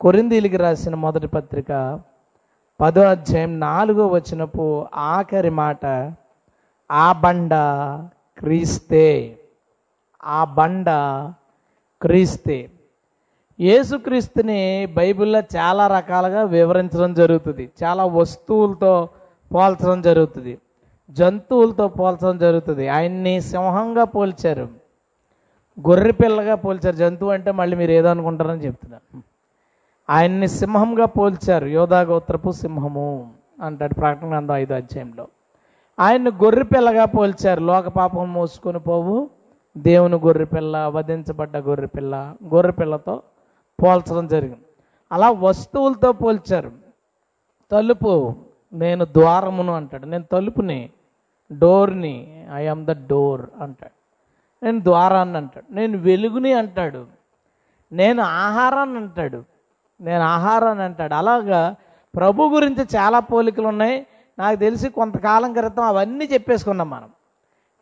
కొరిందీలికి రాసిన మొదటి పత్రిక పదో అధ్యాయం నాలుగో వచ్చినప్పు ఆఖరి మాట ఆ బండ క్రీస్తే ఆ బండ క్రీస్తే. యేసుక్రీస్తుని బైబిల్లో చాలా రకాలుగా వివరించడం జరుగుతుంది. చాలా వస్తువులతో పోల్చడం జరుగుతుంది. జంతువులతో పోల్చడం జరుగుతుంది. ఆయన్ని సింహంగా పోల్చారు. గొర్రె పిల్లగా పోల్చారు. జంతువు అంటే మళ్ళీ మీరు ఏదో అనుకుంటారని చెప్తున్నాను ఆయన్ని సింహంగా పోల్చారు. యోధా గోత్రపు సింహము అంటాడు ప్రకటన గ్రంథం ఐదు అధ్యాయంలో. ఆయన్ని గొర్రె పిల్లగా పోల్చారు. లోక పాపం మోసుకొని పోవు. దేవుని గొర్రె పిల్ల వధించబడ్డ గొర్రె పిల్ల గొర్రె పిల్లతో పోల్చడం జరిగింది. అలా వస్తువులతో పోల్చారు. తలుపు నేను ద్వారమును అంటాడు. నేను తలుపుని డోర్ని ఐ ఆమ్ ద డోర్ అంటాడు. నేను ద్వారాన్ని అంటాడు. నేను వెలుగుని అంటాడు. నేను ఆహారాన్ని అంటాడు. నేను ఆహారాన్ని అంటాడు. అలాగా ప్రభు గురించి చాలా పోలికలు ఉన్నాయి. నాకు తెలిసి కొంతకాలం క్రితం అవన్నీ చెప్పేసుకున్నాం మనం.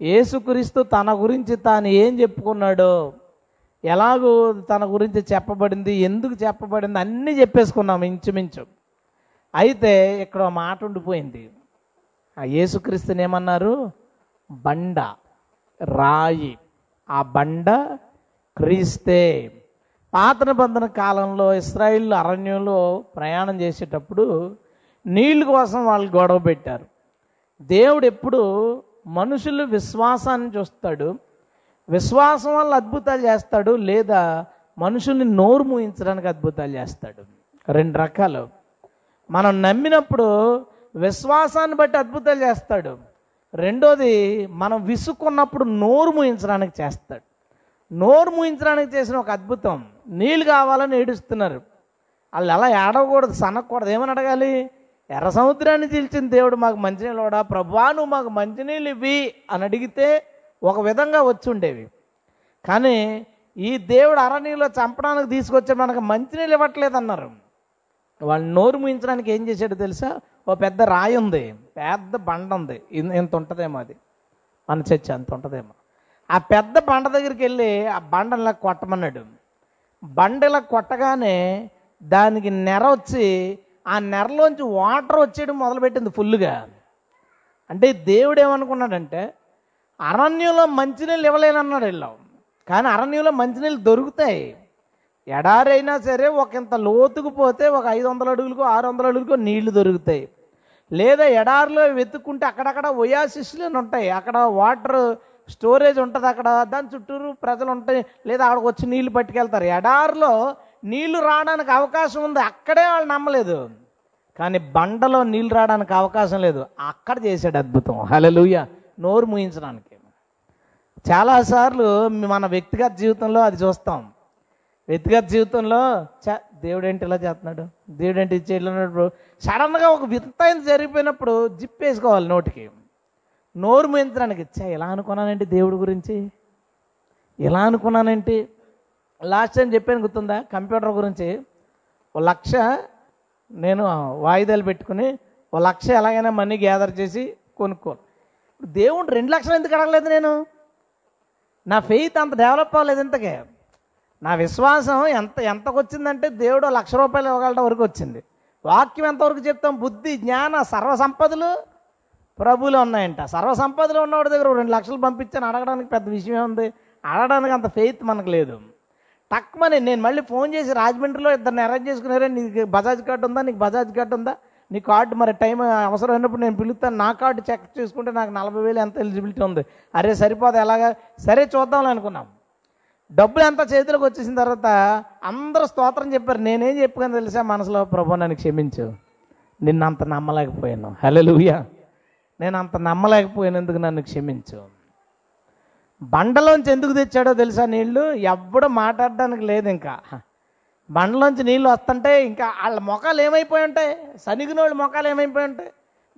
ఏసుక్రీస్తు తన గురించి తాను ఏం చెప్పుకున్నాడో ఎలాగో తన గురించి చెప్పబడింది ఎందుకు చెప్పబడింది అన్నీ చెప్పేసుకున్నాం ఇంచుమించు. అయితే ఇక్కడ మాట ఉండిపోయింది. ఆ యేసుక్రీస్తుని ఏమన్నారు? బండ రాయి. ఆ బండ క్రీస్తే. పాత నిబంధన కాలంలో ఇస్రాయిల్ అరణ్యంలో ప్రయాణం చేసేటప్పుడు నీళ్ళు కోసం వాళ్ళు గొడవ పెట్టారు. దేవుడు ఎప్పుడు మనుషులు విశ్వాసాన్ని చూస్తాడు. విశ్వాసం వల్ల అద్భుతాలు చేస్తాడు లేదా మనుషుల్ని నోరు మూయించడానికి అద్భుతాలు చేస్తాడు. రెండు రకాలు. మనం నమ్మినప్పుడు విశ్వాసాన్ని బట్టి అద్భుతాలు చేస్తాడు. రెండోది మనం విసుక్కున్నప్పుడు నోరు మూయించడానికి చేస్తాడు. నోరు మూయించడానికి చేసిన ఒక అద్భుతం. నీళ్ళు కావాలని ఏడుస్తున్నారు. వాళ్ళు ఎలా ఏడవకూడదు సనకూడదు ఏమని అడగాలి? ఎర్ర సముద్రాన్ని చీల్చిన దేవుడు మాకు మంచినీళ్ళు వాడా ప్రభా నువ్వు మాకు మంచినీళ్ళు ఇవ్వి అని అడిగితే ఒక విధంగా వచ్చి ఉండేవి. కానీ ఈ దేవుడు అరణ్యంలో చంపడానికి తీసుకొచ్చే మనకు మంచినీళ్ళు ఇవ్వట్లేదు అన్నారు వాళ్ళు నోరు ముయించడానికి ఏం చేశాడో తెలుసా? ఓ పెద్ద రాయి ఉంది. పెద్ద బండ ఉంది. ఇన్- ఇంత ఉంటుందేమో అది. మన చర్చ అంత ఉంటుందేమో. ఆ పెద్ద బండ దగ్గరికి వెళ్ళి ఆ బండలా కొట్టమన్నాడు. బండలా కొట్టగానే దానికి నెర వచ్చి ఆ నెరలోంచి వాటర్ వచ్చేయడం మొదలుపెట్టింది ఫుల్గా అంటే దేవుడు ఏమనుకున్నాడంటే అరణ్యంలో మంచినీళ్ళు ఇవ్వలేనన్నాడు వెళ్ళాం. కానీ అరణ్యంలో మంచినీళ్ళు దొరుకుతాయి. ఎడారైనా సరే ఒక ఇంత లోతుకు పోతే ఒక ఐదు వందల అడుగులకు ఆరు వందల అడుగులకు నీళ్ళు దొరుకుతాయి. లేదా ఎడారిలో వెతుక్కుంటే అక్కడక్కడ ఒయాసిస్లు ఉంటాయి. అక్కడ వాటర్ స్టోరేజ్ ఉంటుంది అక్కడ దాని చుట్టూరు ప్రజలు ఉంటాయి లేదా అక్కడికి వచ్చి నీళ్ళు పట్టుకెళ్తారు. ఎడారిలో నీళ్ళు రావడానికి అవకాశం ఉంది అక్కడే వాళ్ళు నమ్మలేదు. కానీ బండలో నీళ్ళు రావడానికి అవకాశం లేదు అక్కడ చేశాడు అద్భుతం. హలలుయ నోరు మూయించడానికి. చాలాసార్లు మన వ్యక్తిగత జీవితంలో అది చూస్తాం. వ్యక్తిగత జీవితంలో చ దేవుడేంటి ఇలా చేస్తున్నాడు? దేవుడేంటి ఇచ్చేటప్పుడు ఇది చేయలేనప్పుడు సడన్గా ఒక వింతైన జరిగిపోయినప్పుడు జిప్ వేసుకోవాలి నోటికి. నోరు మూయించడానికి ఇచ్చా ఇలా అనుకున్నానంటే దేవుడి గురించి? ఇలా అనుకున్నానంటే లాస్ట్ టైం చెప్పాను గుర్తుందా కంప్యూటర్ గురించి? ఓ లక్ష నేను వాయిదాలు పెట్టుకుని ఓ లక్ష ఎలాగైనా మనీ గ్యాదర్ చేసి కొనుక్కోను. ఇప్పుడు దేవుడు రెండు లక్షలు ఎందుకు అడగలేదు నేను? నా ఫెయిత్ అంత డెవలప్ అవ్వలేదు ఇంతకే. నా విశ్వాసం ఎంత ఎంతకు వచ్చిందంటే దేవుడు లక్ష రూపాయలు ఇవ్వగలటం వరకు వచ్చింది. వాక్యం ఎంతవరకు చెప్తాం? బుద్ధి జ్ఞాన సర్వ సంపదలు ఉన్నాయంట. సర్వసంపదలో ఉన్నవాడి దగ్గర రెండు లక్షలు పంపించాను అడగడానికి పెద్ద విషయం ఉంది అడగడానికి అంత ఫెయిత్ మనకు లేదు. తక్కువని నేను మళ్ళీ ఫోన్ చేసి రాజమండ్రిలో ఇద్దరిని అరేంజ్ చేసుకున్నారే నీకు బజాజ్ కార్డు ఉందా? నీకు బజాజ్ కార్డు ఉందా? నీ కార్డు మరి టైం అవసరమైనప్పుడు నేను పిలుస్తాను. నా కార్డు చెక్ చేసుకుంటే నాకు నలభై వేలు ఎంత ఎలిజిబిలిటీ ఉంది? అరే సరిపోదు ఎలాగా? సరే చూద్దాం అనుకున్నాం. డబ్బులు ఎంత చేతిలోకి వచ్చేసిన తర్వాత అందరూ స్తోత్రం చెప్పారు. నేనేం చెప్పుకొని తెలుసా? మనసులో ప్రభు నన్ను క్షమించు. నిన్నంత నమ్మలేకపోయాను. హలో లూయా నేను అంత నమ్మలేకపోయినందుకు నన్ను క్షమించు. బండలోంచి ఎందుకు తెచ్చాడో తెలుసా నీళ్ళు? ఎవ్వడూ మాట్లాడడానికి లేదు ఇంకా. బండలోంచి నీళ్ళు వస్తుంటే ఇంకా వాళ్ళ మొఖాలు ఏమైపోయి ఉంటాయి? సనిగిన వాళ్ళ మొఖాలు ఏమైపోయి ఉంటాయి?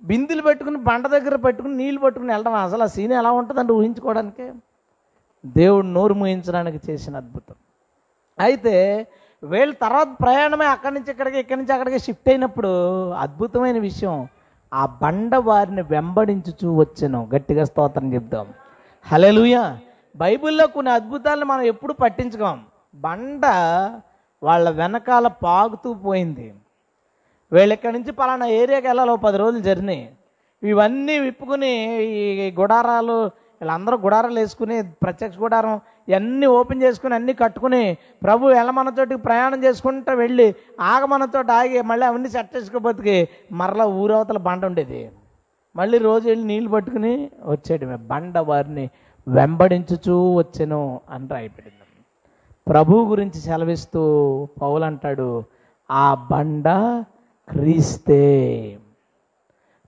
బిందులు పెట్టుకుని బండ దగ్గర పెట్టుకుని నీళ్ళు పట్టుకుని వెళ్ళడం అసలు ఆ సీన్ ఎలా ఉంటుందంటే ఊహించుకోవడానికి? దేవుడు నోరు మూయించడానికి చేసిన అద్భుతం. అయితే వీళ్ళ తర్వాత ప్రయాణమే అక్కడి నుంచి ఇక్కడికి ఇక్కడి నుంచి అక్కడికి షిఫ్ట్ అయినప్పుడు అద్భుతమైన విషయం. ఆ బండ వారిని వెంబడించుచూ వచ్చాను. గట్టిగా స్తోత్రం చెప్దాం. హలెలుయ బైబిల్లో కొన్ని అద్భుతాలను మనం ఎప్పుడు పట్టించుకోం. బండ వాళ్ళ వెనకాల పాగుతూ పోయింది. వీళ్ళు ఇక్కడి నుంచి పలానా ఏరియాకి వెళ్ళాలి పది రోజులు జర్నీ. ఇవన్నీ విప్పుకుని ఈ గుడారాలు వీళ్ళందరూ గుడారాలు వేసుకుని ప్రత్యక్ష గుడారం ఇవన్నీ ఓపెన్ చేసుకుని అన్నీ కట్టుకుని ప్రభు ఎలా మనతోటి ప్రయాణం చేసుకుంటూ వెళ్ళి ఆగ చోట ఆగి మళ్ళీ అవన్నీ సెట్ చేసుకోబోతుకి మరలా ఊరవతల బండ ఉండేది. మళ్ళీ రోజు వెళ్ళి నీళ్ళు పట్టుకుని వచ్చేయడమే. బండ వారిని వెంబడించుచూ వచ్చెను అని రాయబడింది. ప్రభు గురించి సెలవిస్తూ పౌలు అంటాడు ఆ బండ క్రీస్తే.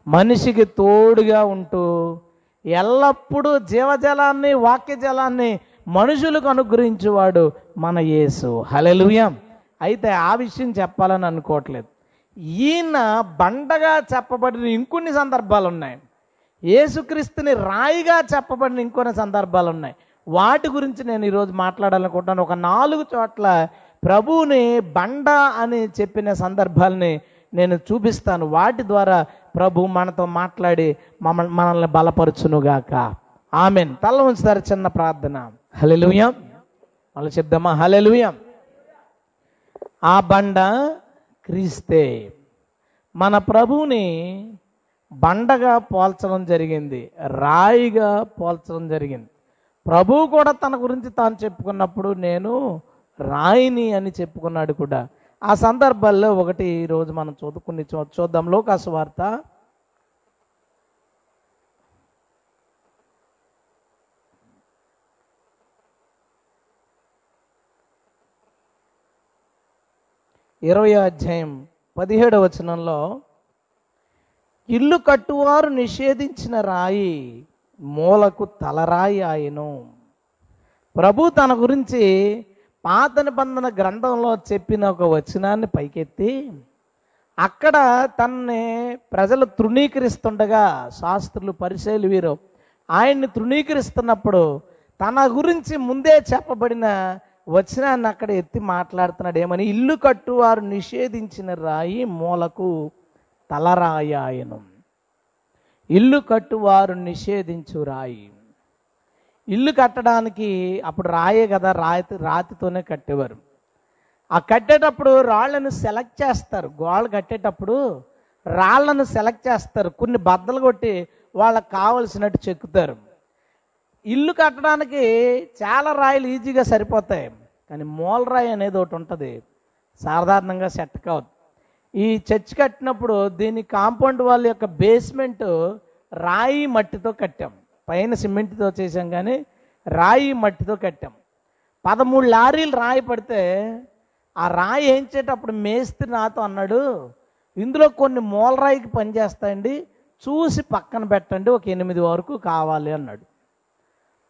మనిషికి తోడుగా ఉంటూ ఎల్లప్పుడూ జీవజలాన్ని వాక్యజలాన్ని మనుషులకు అనుగ్రహించేవాడు మన యేసు. హలెలుయం అయితే ఆ విషయం చెప్పాలని అనుకోవట్లేదు. ఈయన బండగా చెప్పబడిన ఇంకొన్ని సందర్భాలు ఉన్నాయి యేసుక్రీస్తుని రాయిగా చెప్పబడిన ఇంకొన్ని సందర్భాలు ఉన్నాయి వాటి గురించి నేను ఈరోజు మాట్లాడాలనుకుంటున్నాను. ఒక నాలుగు చోట్ల ప్రభువుని బండ అని చెప్పిన సందర్భాలని నేను చూపిస్తాను. వాటి ద్వారా ప్రభు మనతో మాట్లాడి మమ్మల్ని మనల్ని బలపరచునుగాక. ఆమెన్. తల ఉంచుతారు చిన్న ప్రార్థన. హలెలుయం మళ్ళీ చెప్దామా? హలెలుయం ఆ బండ క్రీస్తే. మన ప్రభువుని బండగా పోల్చడం జరిగింది రాయిగా పోల్చడం జరిగింది. ప్రభువు కూడా తన గురించి తాను చెప్పుకున్నప్పుడు నేను రాయిని అని చెప్పుకున్నాడు కూడా. ఆ సందర్భాల్లో ఒకటి ఈరోజు మనం చదువుకుని చూ చూద్దాం లోకాసు వార్త. ఇరవై అధ్యాయం పదిహేడవ వచనంలో ఇల్లు కట్టువారు నిషేధించిన రాయి మూలకు తలరాయి ఆయను. ప్రభు తన గురించి పాత నిబంధన గ్రంథంలో చెప్పిన ఒక వచనాన్ని పైకెత్తి అక్కడ తనని ప్రజలు తృణీకరిస్తుండగా శాస్త్రులు పరిశైలు వీరు ఆయన్ని తృణీకరిస్తున్నప్పుడు తన గురించి ముందే చెప్పబడిన వచనాన్ని అక్కడ ఎత్తి మాట్లాడుతున్నాడు ఏమని ఇల్లు కట్టువారు నిషేధించిన రాయి మూలకు తలరాయాయను. ఇల్లు కట్టువారు నిషేధించు రాయి. ఇల్లు కట్టడానికి అప్పుడు రాయే కదా రాతి రాతితోనే కట్టేవారు. ఆ కట్టేటప్పుడు రాళ్ళను సెలెక్ట్ చేస్తారు. గోళ్ళు కట్టేటప్పుడు రాళ్ళను సెలెక్ట్ చేస్తారు. కొన్ని బద్దలు కొట్టి వాళ్ళకి కావలసినట్టు చెక్కుతారు. ఇల్లు కట్టడానికి చాలా రాయిలు ఈజీగా సరిపోతాయి. కానీ మూలరాయి అనేది ఒకటి ఉంటుంది. సాధారణంగా సెట్ కావద్దు. ఈ చర్చ్ కట్టినప్పుడు దీని కాంపౌండ్ వాళ్ళ యొక్క బేస్మెంట్ రాయి మట్టితో కట్టాం. పైన సిమెంట్తో చేసాం కానీ రాయి మట్టితో కట్టాం. పదమూడు లారీలు రాయి పడితే ఆ రాయి వేయించేటప్పుడు మేస్త్రి నాతో అన్నాడు ఇందులో కొన్ని మూలరాయికి పనిచేస్తాయండి చూసి పక్కన పెట్టండి ఒక ఎనిమిది వరకు కావాలి అన్నాడు.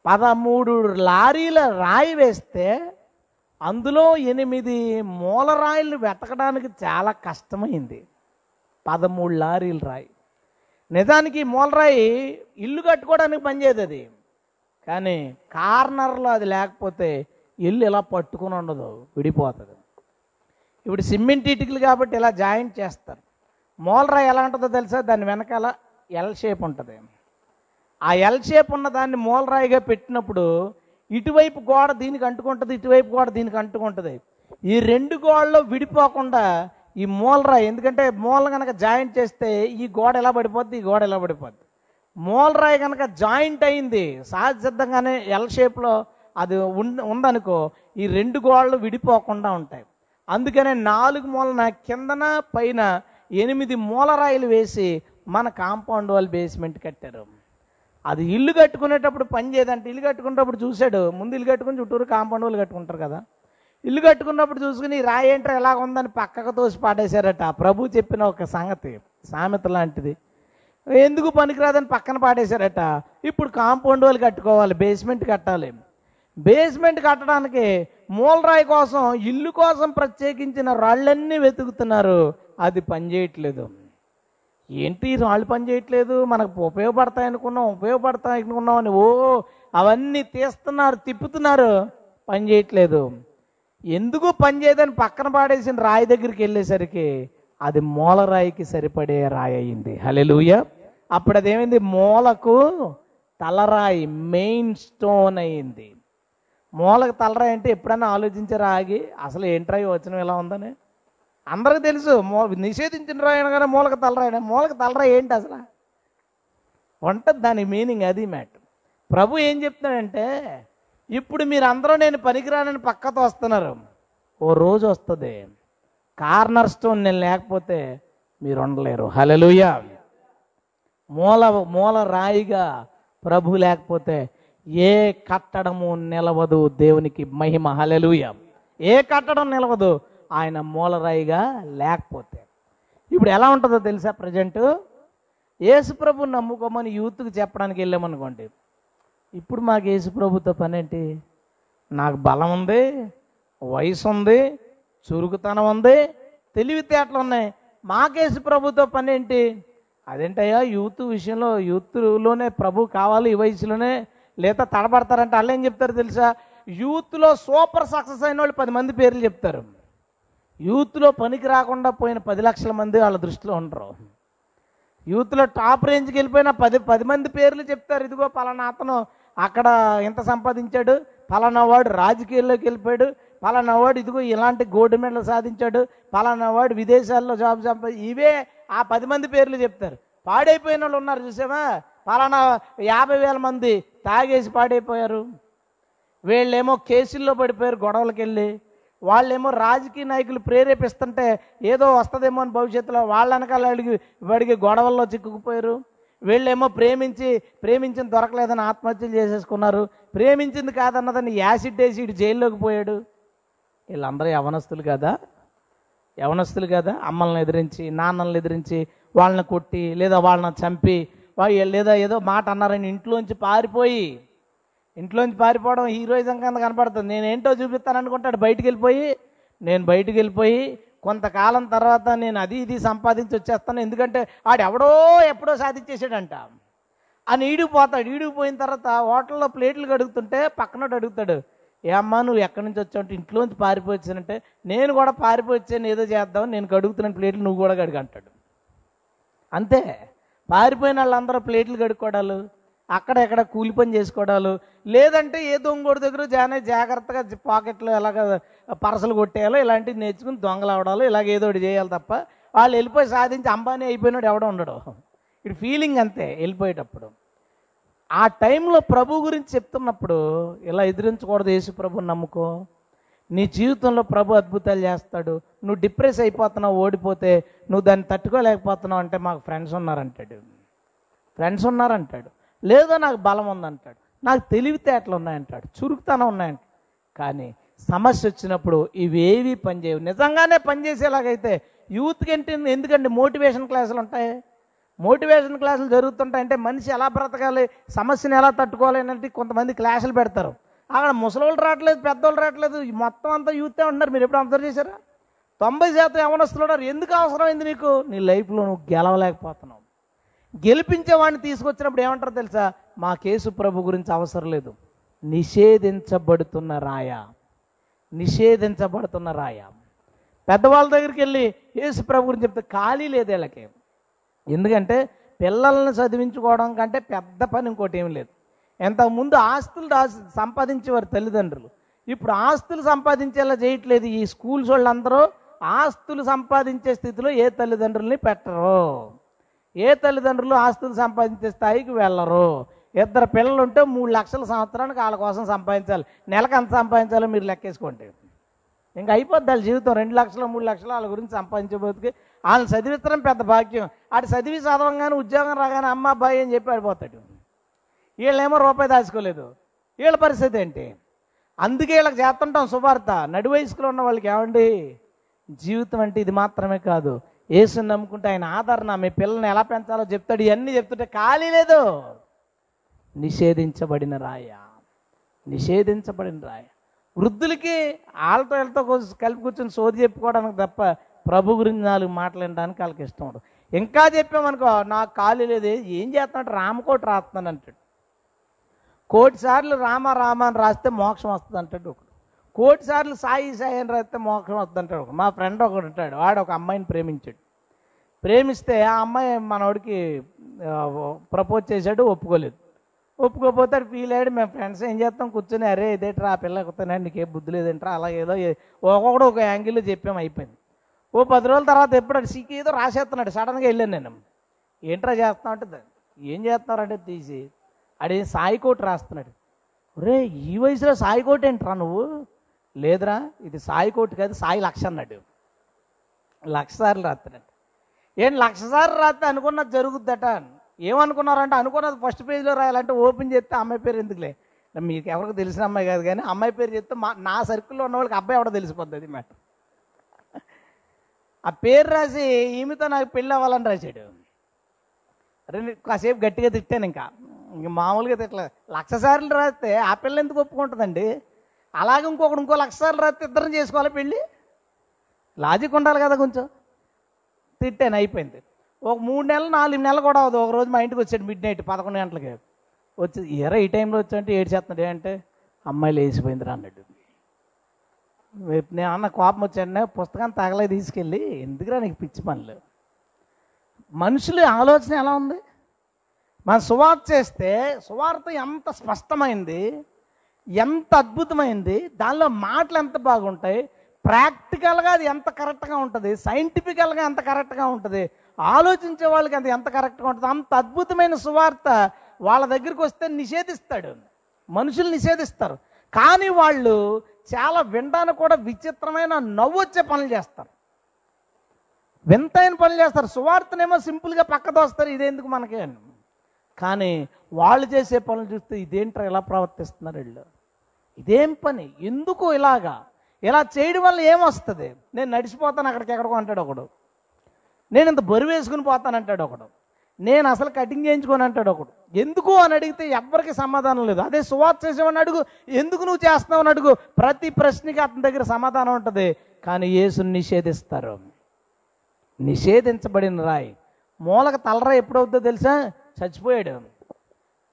పదమూడు లారీల రాయి వేస్తే అందులో ఎనిమిది మూలరాయిలు వెతకడానికి చాలా కష్టమైంది. పదమూడు లారీల రాయి. నిజానికి మూలరాయి ఇల్లు కట్టుకోవడానికి పనిచేయదు అది. కానీ కార్నర్లో అది లేకపోతే ఇల్లు ఇలా పట్టుకుని ఉండదు విడిపోతుంది. ఇప్పుడు సిమెంట్ ఇటుకలు కాబట్టి ఇలా జాయింట్ చేస్తారు. మూలరాయి ఎలా ఉంటుందో తెలుసా? దాని వెనకాల ఎల్ షేప్ ఉంటుంది. ఆ ఎల్ షేప్ ఉన్న దాన్ని మూలరాయిగా పెట్టినప్పుడు ఇటువైపు గోడ దీనికి అంటుకుంటుంది ఇటువైపు గోడ దీనికి అంటుకుంటుంది. ఈ రెండు గోడలు విడిపోకుండా ఈ మూలరాయి ఎందుకంటే మూల కనుక జాయింట్ చేస్తే ఈ గోడ ఎలా పడిపోద్ది ఈ గోడ ఎలా పడిపోద్ది. మూలరాయి కనుక జాయింట్ అయింది సహజ సిద్ధంగానే ఎల్ షేప్లో అది ఉందనుకో ఈ రెండు గోడలు విడిపోకుండా ఉంటాయి. అందుకనే నాలుగు మూలన కిందన పైన ఎనిమిది మూలరాయిలు వేసి మన కాంపౌండ్ వాళ్ళు బేస్మెంట్ కట్టారు. అది ఇల్లు కట్టుకునేటప్పుడు పని చేయదంటే ఇల్లు కట్టుకునేటప్పుడు చూశాడు. ముందు ఇల్లు కట్టుకుని చుట్టూరు కాంపౌండ్ వాళ్ళు కట్టుకుంటారు కదా. ఇల్లు కట్టుకున్నప్పుడు చూసుకుని రాయి ఏంటో ఎలా ఉందని పక్కకు తోసి పాడేశారట. ప్రభు చెప్పిన ఒక సంగతి సామెత లాంటిది. ఎందుకు పనికిరాదని పక్కన పాడేశారట. ఇప్పుడు కాంపౌండ్ వాళ్ళు కట్టుకోవాలి బేస్మెంట్ కట్టాలి. బేస్మెంట్ కట్టడానికి మూలరాయి కోసం ఇల్లు కోసం ప్రత్యేకించిన రాళ్ళన్నీ వెతుకుతున్నారు. అది పనిచేయట్లేదు ఏంటి ఈ రాళ్ళు పని చేయట్లేదు? మనకు ఉపయోగపడతాయి అనుకున్నాం ఉపయోగపడతాయి అనుకున్నాం అని ఓ అవన్నీ తీస్తున్నారు తిప్పుతున్నారు. పని చేయట్లేదు. ఎందుకు పని చేయదని పక్కన పాడేసిన రాయి దగ్గరికి వెళ్ళేసరికి అది మూలరాయికి సరిపడే రాయి అయింది. హలెలుయ అప్పుడు అదేమైంది? మూలకు తలరాయి మెయిన్ స్టోన్ అయింది. మూలకు తలరాయి అంటే ఎప్పుడైనా ఆలోచించారా ఆగి అసలు ఏంట్రాయి వచ్చిన వచనం ఇలా ఉందని? అందరికీ తెలుసు మూల నిషేధించిన రాయన కానీ మూలక తలరాయన మూలక తలరా ఏంటి అసలు? ఉంటుంది దాని మీనింగ్ అది మ్యాట్ ప్రభు ఏం చెప్తున్నాడంటే ఇప్పుడు మీరు అందరూ నేను పనికిరానని పక్కతో వస్తున్నారు. ఓ రోజు వస్తుంది. కార్నర్ స్టోన్ నేను లేకపోతే మీరు ఉండలేరు హలలుయ మూల మూల రాయిగా ప్రభు లేకపోతే ఏ కట్టడము నిలవదు దేవునికి మహిమ. హలలుయ ఏ కట్టడం నిలవదు? ఆయన మూలరాయిగా లేకపోతే. ఇప్పుడు ఎలా ఉంటుందో తెలుసా ప్రజెంట్? యేసుప్రభు నమ్ముకోమని యూత్కి చెప్పడానికి వెళ్ళామనుకోండి. ఇప్పుడు మాకు యేసుప్రభుతో పని ఏంటి నాకు బలం ఉంది వయసు ఉంది చురుకుతనం ఉంది తెలివితేటలు ఉన్నాయి. మాకేసు ప్రభుతో పని ఏంటి అదేంటయ్యా యూత్ విషయంలో యూత్లోనే ప్రభు కావాలి ఈ వయసులోనే లేదా తడబడతారంటే వాళ్ళు ఏం చెప్తారు తెలుసా? యూత్లో సూపర్ సక్సెస్ అయిన వాళ్ళు పది మంది పేర్లు చెప్తారు. యూత్లో పనికి రాకుండా పోయిన పది లక్షల మంది వాళ్ళ దృష్టిలో ఉండరు. యూత్లో టాప్ రేంజ్కి వెళ్ళిపోయిన పది పది మంది పేర్లు చెప్తారు. ఇదిగో పలానా అతను అక్కడ ఇంత సంపాదించాడు పలానా వాడు రాజకీయాల్లోకి వెళ్ళిపోయాడు పలానా వాడు ఇదిగో ఇలాంటి గోల్డ్ మెడల్ సాధించాడు పలానా వాడు విదేశాల్లో జాబ్ సంపాది ఇవే ఆ పది మంది పేర్లు చెప్తారు. పాడైపోయిన వాళ్ళు ఉన్నారు చూసామా పలానా యాభై వేల మంది తాగేసి పాడైపోయారు. వీళ్ళేమో కేసుల్లో పడిపోయారు గొడవలకెళ్ళి. వాళ్ళేమో రాజకీయ నాయకులు ప్రేరేపిస్తుంటే ఏదో వస్తుందేమో అని భవిష్యత్తులో వాళ్ళ వెనకాల అడిగి వాడికి గొడవల్లో చిక్కుకుపోయారు. వీళ్ళేమో ప్రేమించి ప్రేమించిన దొరకలేదని ఆత్మహత్యలు చేసేసుకున్నారు. ప్రేమించింది కాదన్నదని యాసిడ్ వేసి ఇటు జైల్లోకి పోయాడు. వీళ్ళందరూ యవనస్తులు కదా? యవనస్తులు కదా? అమ్మల్ని ఎదిరించి నాన్నల్ని ఎదిరించి వాళ్ళని కొట్టి లేదా వాళ్ళని చంపి వా- లేదా ఏదో మాట అన్నారని ఇంట్లోంచి పారిపోయి ఇంట్లోంచి పారిపోవడం హీరోయిజం కింద కనపడుతుంది. నేను ఏంటో చూపిస్తాను అనుకుంటాడు బయటికి వెళ్ళిపోయి నేను బయటికి వెళ్ళిపోయి కొంతకాలం తర్వాత నేను అది ఇది సంపాదించి వచ్చేస్తాను. ఎందుకంటే ఆడు ఎవడో ఎప్పుడో సాధించేసాడంట. అని ఈడిపోతాడు ఈడిపోయిన తర్వాత హోటల్లో ప్లేట్లు కడుగుతుంటే పక్కనోడు అడుగుతాడు ఏ నువ్వు ఎక్కడి నుంచి వచ్చావు? అంటే ఇంట్లోంచి పారిపోవచ్చానంటే నేను కూడా పారిపోవచ్చాను ఏదో చేద్దాం నేను కడుగుతున్నాను ప్లేట్లు నువ్వు కూడా కడుగు అంటాడు. అంతే. పారిపోయిన వాళ్ళందరూ ప్లేట్లు కడుక్కోడాలు. అక్కడ ఎక్కడ కూలి పని చేసుకోవడాలు. లేదంటే ఏ దొంగోడి దగ్గర జానే జాగ్రత్తగా పాకెట్లో ఎలాగ పరసలు కొట్టేయాలో ఇలాంటివి నేర్చుకుని దొంగలు అవడాలు ఇలాగ ఏదో ఒకటి చేయాలి తప్ప వాళ్ళు వెళ్ళిపోయి సాధించి అంబానీ అయిపోయినాడు ఎవడ ఉండడు. ఇటు ఫీలింగ్ అంతే వెళ్ళిపోయేటప్పుడు. ఆ టైంలో ప్రభు గురించి చెప్తున్నప్పుడు ఇలా ఎదిరించకూడదు యేసు ప్రభుని నమ్ముకో. నీ జీవితంలో ప్రభు అద్భుతాలు చేస్తాడు. నువ్వు డిప్రెస్ అయిపోతున్నావు ఓడిపోతే నువ్వు దాన్ని తట్టుకోలేకపోతున్నావు అంటే మాకు ఫ్రెండ్స్ ఉన్నారంటాడు. ఫ్రెండ్స్ ఉన్నారంటాడు. లేదో నాకు బలం ఉందంటాడు. నాకు తెలివితేటలు ఉన్నాయంటాడు. చురుకుతనం ఉన్నాయంట. కానీ సమస్య వచ్చినప్పుడు ఇవేవి పనిచేయవు నిజంగానే పనిచేసేలాగైతే యూత్కి ఏంటి ఎందుకంటే మోటివేషన్ క్లాసులు ఉంటాయి? మోటివేషన్ క్లాసులు జరుగుతుంటాయంటే మనిషి ఎలా బ్రతకాలి సమస్యను ఎలా తట్టుకోవాలి అనేది కొంతమంది క్లాసులు పెడతారు. అక్కడ ముసలోళ్ళు రావట్లేదు పెద్దోళ్ళు రావట్లేదు మొత్తం అంతా యూతే ఉంటున్నారు. మీరు ఎప్పుడు అబ్జర్వ్ చేశారా? తొంభై శాతం యవనస్తులు ఉన్నారు. ఎందుకు అవసరమైంది నీకు? నీ లైఫ్లో నువ్వు గెలవలేకపోతున్నావు. గెలిపించేవాడిని తీసుకొచ్చినప్పుడు ఏమంటారు తెలుసా? మా కేసు ప్రభు గురించి అవసరం లేదు. నిషేధించబడుతున్న రాయ. నిషేధించబడుతున్న రాయ. పెద్దవాళ్ళ దగ్గరికి వెళ్ళి యేసు ప్రభు గురించి చెప్తే ఖాళీ లేదు వీళ్ళకి. ఎందుకంటే పిల్లల్ని చదివించుకోవడం కంటే పెద్ద పని ఇంకోటి ఏం లేదు. ఎంతకుముందు ఆస్తులు దాసి సంపాదించేవారు తల్లిదండ్రులు. ఇప్పుడు ఆస్తులు సంపాదించేలా చేయట్లేదు ఈ స్కూల్స్ వాళ్ళందరూ. ఆస్తులు సంపాదించే స్థితిలో ఏ తల్లిదండ్రుల్ని పెట్టరు. ఏ తల్లిదండ్రులు ఆస్తులు సంపాదించే స్థాయికి వెళ్ళరు. ఇద్దరు పిల్లలు ఉంటే మూడు లక్షల సంవత్సరానికి వాళ్ళ కోసం సంపాదించాలి. నెలకు ఎంత సంపాదించాలో మీరు లెక్కేసుకోండి. ఇంకా అయిపోద్ది వాళ్ళ జీవితం. రెండు లక్షలు మూడు లక్షలు వాళ్ళ గురించి సంపాదించబోతుకి వాళ్ళని చదివించడం పెద్ద భాగ్యం. అటు చదివి చదవంగానే ఉద్యోగం రాగానే అమ్మ అబ్బాయి అని చెప్పి ఆడిపోతాడు వీళ్ళేమో రూపాయి దాచుకోలేదు. వీళ్ళ పరిస్థితి ఏంటి? అందుకే వీళ్ళకి చేస్తుంటాం శుభార్త. నడి వయసులో ఉన్న వాళ్ళకి ఏమండి? జీవితం అంటే ఇది మాత్రమే కాదు. యేసుని నమ్ముకుంటే ఆయన ఆదరణ మీ పిల్లల్ని ఎలా పెంచాలో చెప్తాడు ఇవన్నీ చెప్తుంటే ఖాళీ లేదు. నిషేధించబడిన రాయ. నిషేధించబడిన రాయ. వృద్ధులకి వాళ్ళతో వీళ్ళతో కలిపి కూర్చొని సోది చెప్పుకోవడానికి తప్ప ప్రభు గురించి నాలుగు మాట్లాడడానికి వాళ్ళకి ఇష్టం ఉండదు. ఇంకా చెప్పామనుకో నాకు ఖాళీ లేదు ఏం చేస్తున్నాడు? రామకోటి రాస్తున్నాను అంటాడు. కోటి సార్లు రామ రామ అని రాస్తే మోక్షం వస్తుంది అంటాడు ఒకడు. కోటి సార్లు సాయి సాయి అని రాస్తే మోక్షం వద్దంటాడు. మా ఫ్రెండ్ ఒకడు ఉంటాడు. వాడు ఒక అమ్మాయిని ప్రేమించాడు. ప్రేమిస్తే ఆ అమ్మాయి మనోడికి ప్రపోజ్ చేశాడు ఒప్పుకోలేదు. ఒప్పుకోపోతే ఫీల్ అయ్యాడు. మేము ఫ్రెండ్స్ ఏం చేస్తాం? కూర్చొని అరే ఇదేంట్రా ఆ పిల్ల నీకే బుద్ధి లేదంట్రా? అలాగేదో ఒక్కొక్కడు ఒక యాంగిల్లో చెప్పాము అయిపోయింది. ఓ పది రోజుల తర్వాత ఎప్పుడు సీకి ఏదో రాసేస్తున్నాడు. సడన్గా వెళ్ళాను నేను. ఏంట్రా చేస్తాం అంటే ఏం చేస్తున్నారంటే తీసి అడే సాయి కోట్ రాస్తున్నాడు. ఒరే ఈ వయసులో సాయి కోట్ ఏంట్రా నువ్వు? లేదురా ఇది సాయి కోటి కాదు సాయి లక్ష అన్నాడు. లక్ష సార్లు రాస్తున్నాడు ఏం లక్ష సార్లు రాస్తే అనుకున్నది జరుగుద్దట? ఏమనుకున్నారంటే అనుకున్నది ఫస్ట్ పేజీలో రాయాలంటే ఓపెన్ చేస్తే అమ్మాయి పేరు ఎందుకులే? మీకు ఎవరికి తెలిసిన అమ్మాయి కాదు కానీ అమ్మాయి పేరు చెప్తే మా నా సర్కిల్లో ఉన్న వాళ్ళకి అబ్బాయి ఎవడో తెలిసిపోద్ది మ్యాటర్. ఆ పేరు రాసి ఈమెతో నాకు పెళ్ళి అవ్వాలని రాశాడు. అరే కాసేపు గట్టిగా తిట్టాను ఇంకా. ఇంక మామూలుగా తిట్టలేదు. లక్ష సార్లు రాస్తే ఆ పిల్ల ఎందుకు ఒప్పుకుంటుందండి? అలాగే ఇంకొకడు ఇంకో లక్ష సార్లు ఇద్దరం చేసుకోవాలి పెళ్ళి. లాజిక్ ఉండాలి కదా కొంచెం. తిట్టాను అయిపోయింది. ఒక మూడు నెలలు నాలుగు నెలలు కూడా అవ్వదు. ఒక రోజు మా ఇంటికి వచ్చాడు మిడ్ నైట్ పదకొండు గంటలకి. వచ్చి ఎరా ఈ టైంలో వచ్చాడంటే ఏడు చేస్తున్నాడు అంటే అమ్మాయి లేచిపోయిందిరా అన్నాడు. రేపు నేను అన్న కోపం వచ్చాడు పుస్తకాన్ని తగలే తీసుకెళ్ళి ఎందుకురా నీకు పిచ్చి పనులు? మనుషుల ఆలోచన ఎలా ఉంది? మన సువార్త చేస్తే సువార్త ఎంత స్పష్టమైంది? ఎంత అద్భుతమైంది? దానిలో మాటలు ఎంత బాగుంటాయి? ప్రాక్టికల్గా అది ఎంత కరెక్ట్గా ఉంటుంది? సైంటిఫికల్గా ఎంత కరెక్ట్గా ఉంటుంది? ఆలోచించే వాళ్ళకి అది ఎంత కరెక్ట్గా ఉంటుంది? అంత అద్భుతమైన సువార్త వాళ్ళ దగ్గరికి వస్తే నిషేధిస్తాడు. మనుషులు నిషేధిస్తారు. కానీ వాళ్ళు చాలా వినడానికి కూడా విచిత్రమైన నవ్వు వచ్చే పనులు చేస్తారు. వింతైన పనులు చేస్తారు. సువార్తనేమో సింపుల్గా పక్క దోస్తారు. ఇదేందుకు మనకి కానీ వాళ్ళు చేసే పనులు చూస్తే ఇదేంట్రా ఇలా ప్రవర్తిస్తున్నారు వీళ్ళు? ఇదేం పని? ఎందుకు ఇలాగా? ఇలా చేయడం వల్ల ఏమొస్తుంది? నేను నడిచిపోతాను అక్కడికి ఎక్కడికో అంటాడు ఒకడు. నేను ఇంత బరువు వేసుకుని పోతానంటాడు ఒకడు. నేను అసలు కటింగ్ చేయించుకొని అంటాడు ఒకడు. ఎందుకు అని అడిగితే ఎవ్వరికి సమాధానం లేదు. అదే సువార్త చేసేవాడిని అడుగు. ఎందుకు నువ్వు చేస్తున్నావు అని అడుగు. ప్రతి ప్రశ్నకి అతని దగ్గర సమాధానం ఉంటుంది. కానీ యేసుని నిషేధిస్తారు. నిషేధించబడిన రాయి. మూలక తలరా ఎప్పుడవుద్దో తెలుసా? చచ్చిపోయాడు.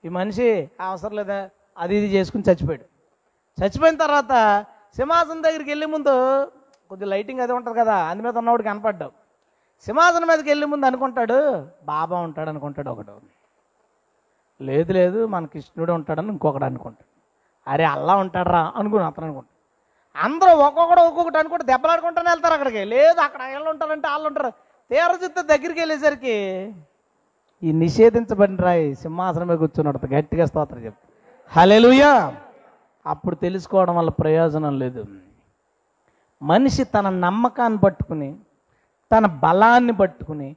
ఈ మనిషి అవసరం లేదా? అది ఇది చేసుకుని చచ్చిపోయాడు. చచ్చిపోయిన తర్వాత సింహాసనం దగ్గరికి వెళ్ళే ముందు కొద్దిగా లైటింగ్ అది ఉంటుంది కదా అందు మీద ఉన్నవాడు కనపడ్డావు సింహాసనం మీదకి వెళ్ళే ముందు అనుకుంటాడు బాబా ఉంటాడు అనుకుంటాడు ఒకడు. లేదు లేదు మన కృష్ణుడు ఉంటాడని ఇంకొకడు అనుకుంటాడు. అరే అల్లా ఉంటాడరా అనుకుని అతను అనుకుంటాడు. అందరూ ఒక్కొక్కడు ఒక్కొక్కటి అనుకుంటే దెబ్బలాడుకుంటానే వెళ్తారు అక్కడికి. లేదు అక్కడ వీళ్ళు ఉంటారంటే వాళ్ళు ఉంటారు. తీరచిత్త దగ్గరికి వెళ్ళేసరికి ఈ నిషేధించబడిన రాయి సింహాసనం మీద కూర్చున్నాడు గట్టిగా స్తోత్రం చెప్పు. హలెలుయా అప్పుడు తెలుసుకోవడం వల్ల ప్రయోజనం లేదు. మనిషి తన నమ్మకాన్ని పట్టుకుని తన బలాన్ని పట్టుకుని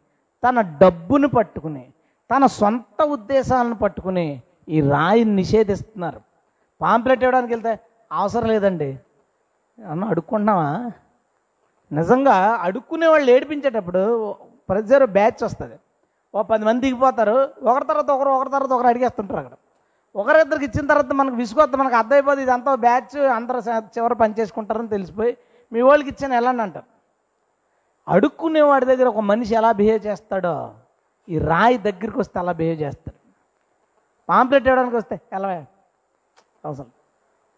తన డబ్బుని పట్టుకుని తన సొంత ఉద్దేశాలను పట్టుకుని ఈ రాయిని నిషేధిస్తున్నారు. పాంప్లెట్ ఇవ్వడానికి వెళ్తే అవసరం లేదండి. అన్న అడుక్కుంటున్నావా? నిజంగా అడుక్కునే వాళ్ళు ఏడిపించేటప్పుడు ప్రజర్ బ్యాచ్ వస్తుంది. ఓ పది మంది దిగిపోతారు. ఒకరి తర్వాత ఒకరు ఒకరి తర్వాత ఒకరు అడిగేస్తుంటారు అక్కడ. ఒకరిద్దరికి ఇచ్చిన తర్వాత మనకు విసుకొద్దు మనకు అర్థమైపోతుంది ఇదంతా బ్యాచ్ అందరూ చివరి పని చేసుకుంటారని తెలిసిపోయి మీ వాళ్ళకి ఇచ్చాను ఎలా అంటారు. అడుక్కునే వాడి దగ్గర ఒక మనిషి ఎలా బిహేవ్ చేస్తాడో ఈ రాయి దగ్గరికి వస్తే అలా బిహేవ్ చేస్తాడు. పాంప్లెట్ ఇవ్వడానికి వస్తే ఎలా అవసరం.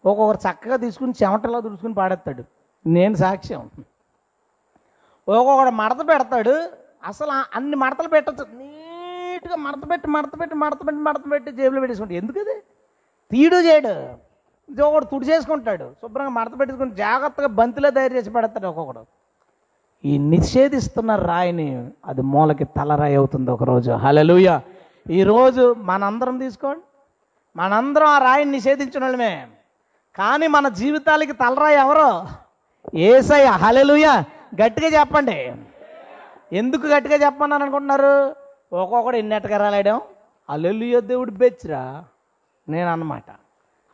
ఒక్కొక్కరు చక్కగా తీసుకుని చెమటలా దుడుచుకుని పాడేస్తాడు. నేను సాక్ష్యం. ఒక్కొక్కడు మడత పెడతాడు అసలు అన్ని మడతలు పెట్టచ్చు. నీట్గా మడత పెట్టి మడత పెట్టి మడత పెట్టి మడత పెట్టి జేబులో పెట్టేసుకుంటాడు. ఎందుకు అది తీడు చేయడు. ఒకడు తుడి చేసుకుంటాడు. శుభ్రంగా మడత పెట్టుకుని జాగ్రత్తగా బంతిలో తయారు చేసి పెడతాడు ఒక్కొక్కడు. ఈ నిషేధిస్తున్న రాయిని అది మూలకి తలరాయి అవుతుంది ఒకరోజు. హలలుయ ఈరోజు మనందరం తీసుకోండి. మనందరం ఆ రాయిని నిషేధించిన వాళ్ళమే. కానీ మన జీవితాలకి తలరాయి ఎవరో? ఏసయ్య. హలలుయ గట్టిగా చెప్పండి. ఎందుకు గట్టిగా చెప్పమన్నాను అనుకుంటున్నారు? ఒక్కొక్కడు ఎన్నెట్టుగా రాలేడం అల్లెలుయ దేవుడు బెచ్చరా నేను అన్నమాట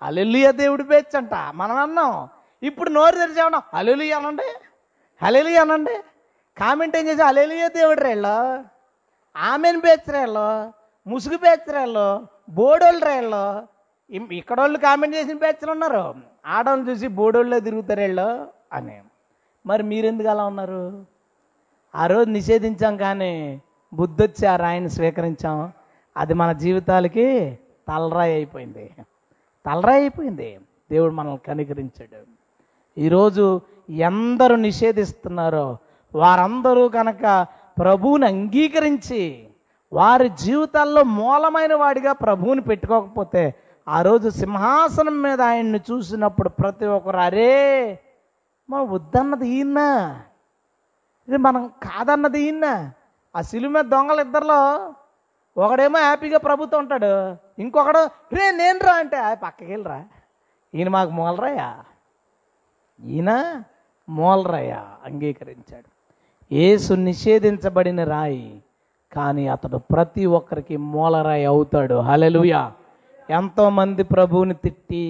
అల్లెలుయ దేవుడు బెచ్ అంట. మనం అన్నాం ఇప్పుడు నోరు తెరిచామన్నా అల్లెలుయ అనండి. హలేలు అనండి. కామెంట్ ఏం చేసి అలేలుయ దేవుడు రేళ్ళు ఆమెను బేచ్చరేళ్ళు ముసుగు బేచ్చరేళ్ళు బోడోళ్ళు రేళ్ళు ఇక్కడోళ్ళు ఇక్కడ వాళ్ళు కామెంట్ చేసిన బేచ్చలు ఉన్నారు. ఆడవాళ్ళు చూసి బోడోళ్ళే తిరుగుతారు వీళ్ళు అని. మరి మీరెందుకు అలా ఉన్నారు? ఆ రోజు నిషేధించాం కానీ బుద్ధి వచ్చి ఆ రాయిని స్వీకరించాం. అది మన జీవితాలకి తలరాయి అయిపోయింది. తలరాయి అయిపోయింది. దేవుడు మనల్ని కనికరించాడు. ఈరోజు ఎందరు నిషేధిస్తున్నారో వారందరూ కనుక ప్రభువుని అంగీకరించి వారి జీవితాల్లో మూలమైన వాడిగా ప్రభువుని పెట్టుకోకపోతే ఆ రోజు సింహాసనం మీద ఆయన్ని చూసినప్పుడు ప్రతి ఒక్కరు అరే మా వద్దన్నది ఈయన ఇది మనం కాదన్నది ఈయన ఆ సిలువ మీద దొంగలు ఇద్దరిలో ఒకడేమో హ్యాపీగా ప్రభుత్వం ఉంటాడు ఇంకొకడు రే నేను రా అంటే "ఆ, పక్కకి వెళ్ళరా ఈయన మాకు మూలరాయా? ఈయన మూలరాయా? అంగీకరించాడు. ఏసు నిషేధించబడిన రాయి కానీ అతడు ప్రతి ఒక్కరికి మూలరాయి అవుతాడు. హలెలుయా ఎంతోమంది ప్రభువుని తిట్టి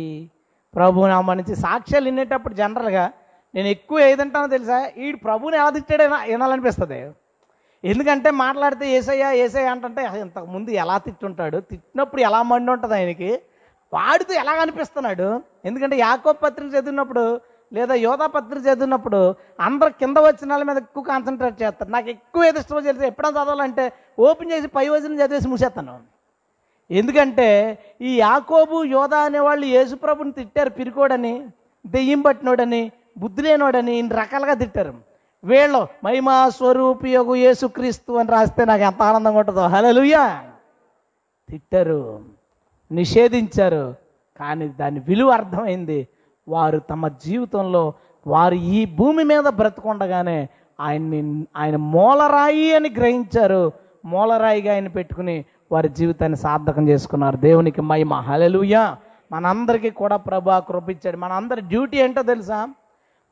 ప్రభువుని అమ్మనించి సాక్ష్యాలు వినేటప్పుడు జనరల్గా నేను ఎక్కువ ఏదంటానో తెలుసా? ఈ ప్రభుని ఎలా తిట్టాడో వినాలనిపిస్తుంది. ఎందుకంటే మాట్లాడితే ఏసయ్యా ఏసయ్య అంటే ఇంతకుముందు ఎలా తిట్టుంటాడు? తిట్టినప్పుడు ఎలా మండి ఉంటుంది ఆయనకి? వాడితో ఎలా అనిపిస్తున్నాడు? ఎందుకంటే యాకో పత్రిక చదివినప్పుడు లేదా యోధా పత్రిక చదివినప్పుడు అందరు కింద వచ్చిన వాళ్ళ మీద ఎక్కువ కాన్సన్ట్రేట్ చేస్తారు. నాకు ఎక్కువ ఏది ఇష్టమో తెలిసి. ఎప్పుడైనా చదవాలంటే ఓపెన్ చేసి పై వచనం చదివేసి మూసేస్తాను. ఎందుకంటే ఈ యాకోబు యోధా అనేవాళ్ళు యేసుప్రభుని తిట్టారు పిరికోడని దెయ్యం పట్టినోడని బుద్ధి లేనోడని ఇన్ని రకాలుగా తిట్టారు. వీళ్ళు మహిమా స్వరూపియోగు యేసుక్రీస్తు అని రాస్తే నాకు ఎంత ఆనందంగా ఉంటుందో. హలలుయా తిట్టారు. నిషేధించారు. కానీ దాని విలువ అర్థమైంది. వారు తమ జీవితంలో వారు ఈ భూమి మీద బ్రతకుండగానే ఆయన్ని ఆయన మూలరాయి అని గ్రహించారు. మూలరాయిగా ఆయన పెట్టుకుని వారి జీవితాన్ని సార్థకం చేసుకున్నారు. దేవునికి మహిమ. హలలుయా మనందరికీ కూడా ప్రభా కృపించాడు మనందరి డ్యూటీ ఏంటో తెలుసా?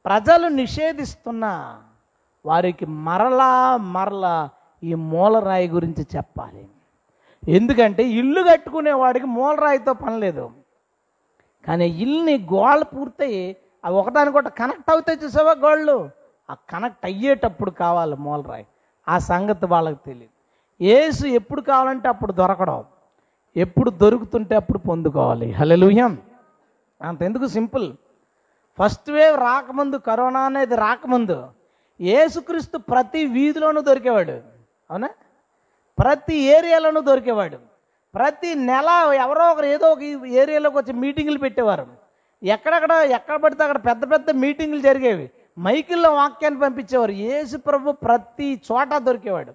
ప్రజలు నిషేధిస్తున్నా వారికి మరలా మరలా ఈ మూలరాయి గురించి చెప్పాలి. ఎందుకంటే ఇల్లు కట్టుకునే వాడికి మూలరాయితో పని లేదు. కానీ ఇల్లుని గోళ్ళు పూర్తయి అవి ఒకదానికొకటి కనెక్ట్ అవుతాయి చూసావా గోళ్ళు? ఆ కనెక్ట్ అయ్యేటప్పుడు కావాలి మూలరాయి. ఆ సంగతి వాళ్ళకి తెలియదు. ఏసు ఎప్పుడు కావాలంటే అప్పుడు దొరకడం. ఎప్పుడు దొరుకుతుంటే అప్పుడు పొందుకోవాలి. హలో అంత ఎందుకు సింపుల్? ఫస్ట్ వేవ్ రాకముందు కరోనా అనేది రాకముందు ఏసుక్రీస్తు ప్రతి వీధిలోనూ దొరికేవాడు. అవునా? ప్రతి ఏరియాలోనూ దొరికేవాడు. ప్రతి నెల ఎవరో ఒకరు ఏదో ఒక ఏరియాలోకి వచ్చి మీటింగులు పెట్టేవారు. ఎక్కడెక్కడ ఎక్కడ పడితే అక్కడ పెద్ద పెద్ద మీటింగులు జరిగేవి. మైకిల్లో వాక్యాన్ని పంపించేవారు. యేసు ప్రభు ప్రతి చోట దొరికేవాడు.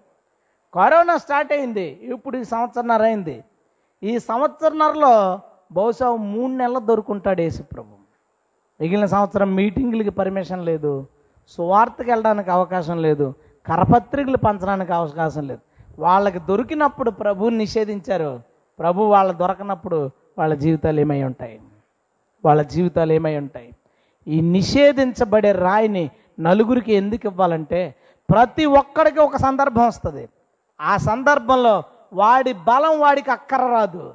కరోనా స్టార్ట్ అయింది. ఇప్పుడు ఈ సంవత్సరన్నర అయింది. ఈ సంవత్సరన్నరలో బహుశా మూడు నెలలు దొరుకుంటాడు యేసు ప్రభు. మిగిలిన సంవత్సరం మీటింగులకి పర్మిషన్ లేదు. సువార్తకి వెళ్ళడానికి అవకాశం లేదు. కరపత్రికలు పంచడానికి అవకాశం లేదు. వాళ్ళకి దొరికినప్పుడు ప్రభువుని నిషేధించారు. ప్రభు వాళ్ళ దొరకనప్పుడు వాళ్ళ జీవితాలు ఏమై ఉంటాయి? వాళ్ళ జీవితాలు ఏమై ఉంటాయి? ఈ నిషేధించబడే రాయిని నలుగురికి ఎందుకు ఇవ్వాలంటే ప్రతి ఒక్కడికి ఒక సందర్భం వస్తుంది. ఆ సందర్భంలో వాడి బలం వాడికి అక్కర రాదు.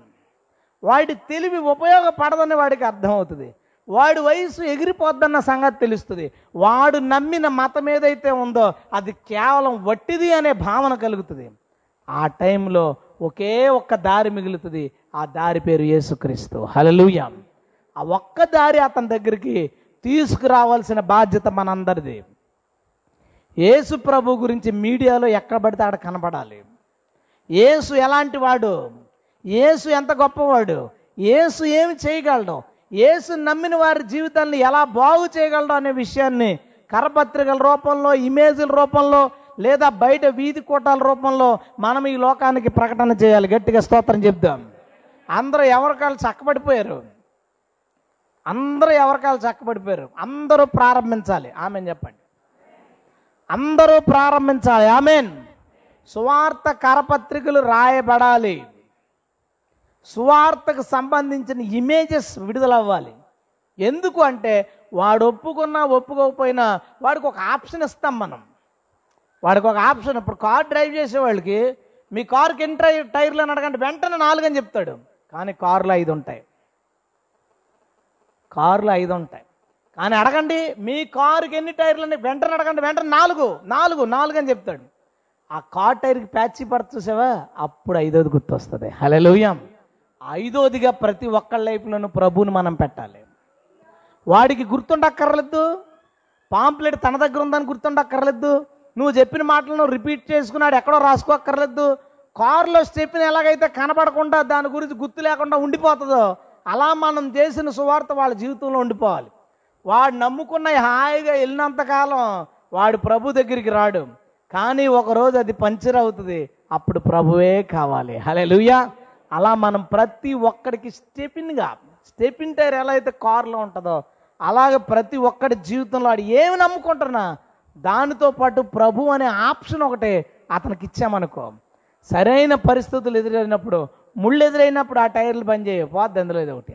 వాడి తెలివి ఉపయోగపడదని వాడికి అర్థమవుతుంది. వాడి వయసు ఎగిరిపోద్దన్న సంగతి తెలుస్తుంది. వాడు నమ్మిన మతం ఏదైతే ఉందో అది కేవలం వట్టిది అనే భావన కలుగుతుంది. ఆ టైంలో ఒకే ఒక్క దారి మిగులుతుంది. ఆ దారి పేరు యేసుక్రీస్తు. హలలుయ ఆ ఒక్క దారి అతని దగ్గరికి తీసుకురావాల్సిన బాధ్యత మనందరిది. యేసు ప్రభు గురించి మీడియాలో ఎక్కడ పడితే ఆడ కనపడాలి యేసు ఎలాంటి వాడు? యేసు ఎంత గొప్పవాడు? యేసు ఏమి చేయగలడు? యేసు నమ్మిన వారి జీవితాన్ని ఎలా బాగు చేయగలడు అనే విషయాన్ని కరపత్రికల రూపంలో ఇమేజ్ల రూపంలో లేదా బయట వీధి కూటాల రూపంలో మనం ఈ లోకానికి ప్రకటన చేయాలి. గట్టిగా స్తోత్రం చెప్దాం. అందరూ ఎవరికాళ్ళు చక్కబడిపోయారు? అందరూ ఎవరికాళ్ళు చక్కబడిపోయారు? అందరూ ప్రారంభించాలి. ఆమె చెప్పండి. అందరూ ప్రారంభించాలి. ఆమెన్. సువార్త కరపత్రికలు రాయబడాలి. సువార్తకు సంబంధించిన ఇమేజెస్ విడుదలవ్వాలి. ఎందుకు అంటే వాడు ఒప్పుకున్నా ఒప్పుకోకపోయినా వాడికి ఒక ఆప్షన్ ఇస్తాం మనం. వాడికి ఒక ఆప్షన్ ఇప్పుడు కార్ డ్రైవ్ చేసే వాళ్ళకి మీ కార్కి ఎన్ని డ్రైవ్ టైర్లు అని అడగంటే వెంటనే నాలుగని చెప్తాడు. కానీ కారులో ఐదు ఉంటాయి. కారులో ఐదు ఉంటాయి. కానీ అడగండి మీ కారుకి ఎన్ని టైర్లు అని వెంటనే అడగండి వెంటనే నాలుగు నాలుగు నాలుగు అని చెప్తాడు. ఆ కార్ టైర్కి ప్యాచ్ పడుతు చూసావా? అప్పుడు ఐదోది గుర్తొస్తుంది. హలోయం ఐదోదిగా ప్రతి ఒక్కళ్ళ లైఫ్లోనూ ప్రభువుని మనం పెట్టాలి. వాడికి గుర్తుండక్కర్లేదు. పాంప్లెట్ తన దగ్గర ఉందని గుర్తుండక్కర్లేదు. నువ్వు చెప్పిన మాటలను రిపీట్ చేసుకున్నాడు ఎక్కడో రాసుకోక్కర్లేదు. కారులో స్టెప్ని ఎలాగైతే కనపడకుండా దాని గురించి గుర్తు లేకుండా ఉండిపోతుందో అలా మనం చేసిన సువార్త వాళ్ళ జీవితంలో ఉండిపోవాలి. వాడు నమ్ముకున్న హాయిగా వెళ్ళినంతకాలం వాడు ప్రభు దగ్గరికి రాడు. కానీ ఒకరోజు అది పంచర్ అవుతుంది. అప్పుడు ప్రభువే కావాలి. హలే అలా మనం ప్రతి ఒక్కడికి స్టెపిన్గా స్టెపిన్ టైర్ ఎలా అయితే కారులో ఉంటుందో అలాగే ప్రతి ఒక్కడి జీవితంలో ఆడు ఏమి నమ్ముకుంటున్నా దానితో పాటు ప్రభు అనే ఆప్షన్ ఒకటే అతనికి ఇచ్చామనుకో. సరైన పరిస్థితులు ఎదురైనప్పుడు ముళ్ళు ఎదురైనప్పుడు ఆ టైర్లు బంద్ చేయవు పోద్ది అందులో ఏదో ఒకటి.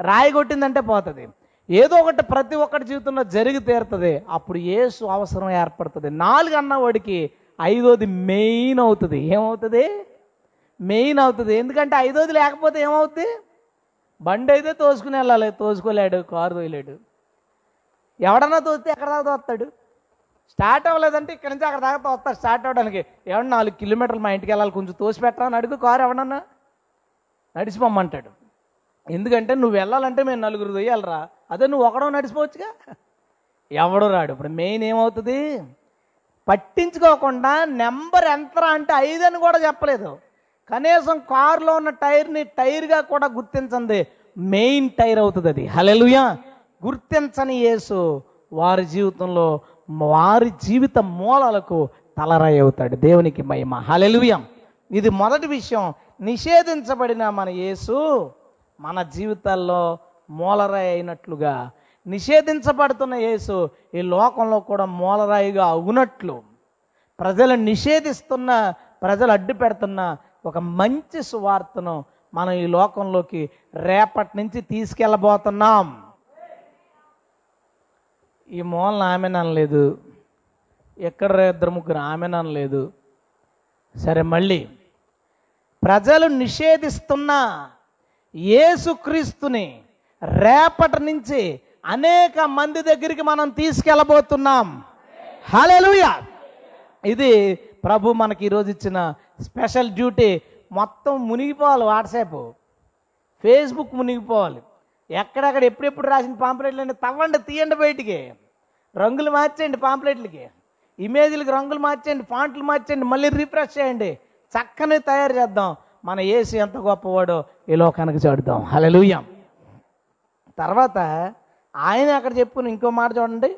రాయి కొట్టిందంటే పోతుంది. ఏదో ఒకటి ప్రతి ఒక్కటి జీవితంలో జరిగి తీరుతుంది. అప్పుడు ఏసు అవసరం ఏర్పడుతుంది. నాలుగు అన్నవాడికి ఐదోది మెయిన్ అవుతుంది. ఏమవుతుంది? మెయిన్ అవుతుంది. ఎందుకంటే ఐదోది లేకపోతే ఏమవుతుంది బండి అయితే తోసుకుని వెళ్ళాలి. తోసుకోలేడు కారు తోయలేడు. ఎవడన్నా తోస్తే ఎక్కడ దాకా తోస్తాడు? స్టార్ట్ అవ్వలేదంటే ఇక్కడ నుంచి అక్కడ దాకా తోస్తాడు స్టార్ట్ అవ్వడానికి. ఎవడు నాలుగు కిలోమీటర్లు మా ఇంటికి వెళ్ళాలి కొంచెం తోసి పెట్టరా అని అడుగు. కారు ఎవడన్నా? నడిచిపోమ్మంటాడు. ఎందుకంటే నువ్వు వెళ్ళాలంటే మేము నలుగురు దొయ్యాలరా అదే నువ్వు ఒకడో నడిచిపోవచ్చుగా? ఎవడో రాడు. ఇప్పుడు మెయిన్ ఏమవుతుంది? పట్టించుకోకుండా నెంబర్ ఎంతరా అంటే ఐదు అని కూడా చెప్పలేదు. కనీసం కారులో ఉన్న టైర్ని టైర్గా కూడా గుర్తించండి. మెయిన్ టైర్ అవుతుంది అది. హలెలుయా గుర్తించని యేసు వారి జీవితంలో వారి జీవిత మూలాలకు తలరాయి అవుతాడు. దేవునికి మహిమ. హలెలుయం ఇది మొదటి విషయం. నిషేధించబడిన మన యేసు మన జీవితాల్లో మూలరాయి అయినట్లుగా నిషేధించబడుతున్న యేసు ఈ లోకంలో కూడా మూలరాయిగా అవునట్లు. ప్రజలు నిషేధిస్తున్న ప్రజలు అడ్డు పెడుతున్న ఒక మంచి సువార్తను మనం ఈ లోకంలోకి రేపటి నుంచి తీసుకెళ్ళబోతున్నాం. ఈ మూలన ఆమెనలేదు అనలేదు. ఎక్కడ ఇద్దరు ముగ్గురు ఆమెనలేదు సరే మళ్ళీ. ప్రజలు నిషేధిస్తున్న యేసుక్రీస్తుని రేపటి నుంచి అనేక మంది దగ్గరికి మనం తీసుకెళ్ళబోతున్నాం. హల్లెలూయా! ఇది ప్రభు మనకి ఈరోజు ఇచ్చిన స్పెషల్ డ్యూటీ మొత్తం మునిగిపోవాలి వాట్సాప్. ఫేస్బుక్ మునిగిపోవాలి. ఎక్కడెక్కడ ఎప్పుడెప్పుడు రాసిన పాంప్లెట్లు అంటే తవ్వండి తీయండి బయటికి. రంగులు మార్చేయండి పాంప్లెట్లకి. ఇమేజ్లకి రంగులు మార్చేయండి ఫాంట్లు మార్చేయండి మళ్ళీ రిఫ్రెష్ చేయండి. చక్కని తయారు చేద్దాం. మన ఏసు ఎంత గొప్పవాడో ఈ లోకానికి చూడదాం హలలుయం తర్వాత ఆయన అక్కడ చెప్పుకుని ఇంకో మాట చూడండి.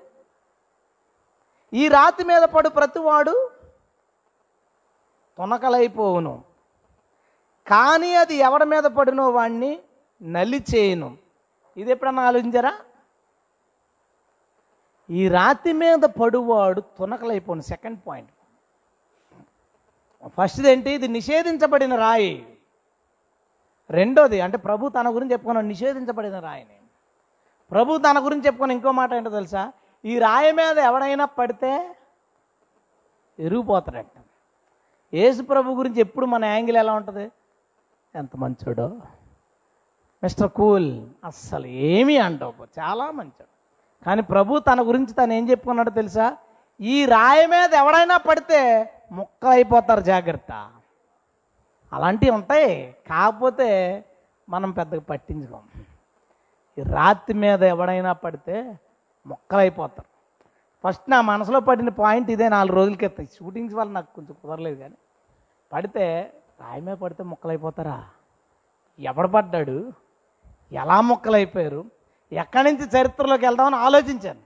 ఈ రాతి మీద పడు ప్రతివాడు తునకలైపోవును. కానీ అది ఎవడి మీద పడినో వాణ్ణి నలిచేయను ఇది ఎప్పుడన్నా ఆలోచించారా? ఈ రాతి మీద పడువాడు తునకలైపోను సెకండ్ పాయింట్. ఫస్ట్ది ఏంటి ఇది నిషేధించబడిన రాయి. రెండోది అంటే ప్రభు తన గురించి చెప్పుకున్నాడు నిషేధించబడిన రాయిని. ప్రభు తన గురించి చెప్పుకున్న ఇంకో మాట ఏంటో తెలుసా? ఈ రాయి మీద ఎవడైనా పడితే ఎరిగిపోతాడంట. యేసు ప్రభు గురించి ఎప్పుడు మన యాంగిల్ ఎలా ఉంటుంది? ఎంత మంచోడో. మిస్టర్ కూల్ అస్సలు ఏమీ అంటావు చాలా మంచోడు. కానీ ప్రభు తన గురించి తను ఏం చెప్పుకున్నాడో తెలుసా? ఈ రాయి మీద ఎవడైనా పడితే ముక్కలైపోతారు అయిపోతారు జాగ్రత్త. అలాంటివి ఉంటాయి. కాకపోతే మనం పెద్దగా పట్టించుకోం. ఈ రాతి మీద ఎవడైనా పడితే మొక్కలైపోతారు. ఫస్ట్ నా మనసులో పడిన పాయింట్ ఇదే నాలుగు రోజుల క్రితం షూటింగ్స్ వల్ల నాకు కొంచెం కుదరలేదు కానీ. పడితే రాయమే పడితే మొక్కలైపోతారా? ఎవడు పడ్డాడు? ఎలా మొక్కలైపోయారు? ఎక్కడి నుంచి చరిత్రలోకి వెళ్దామని ఆలోచించాను.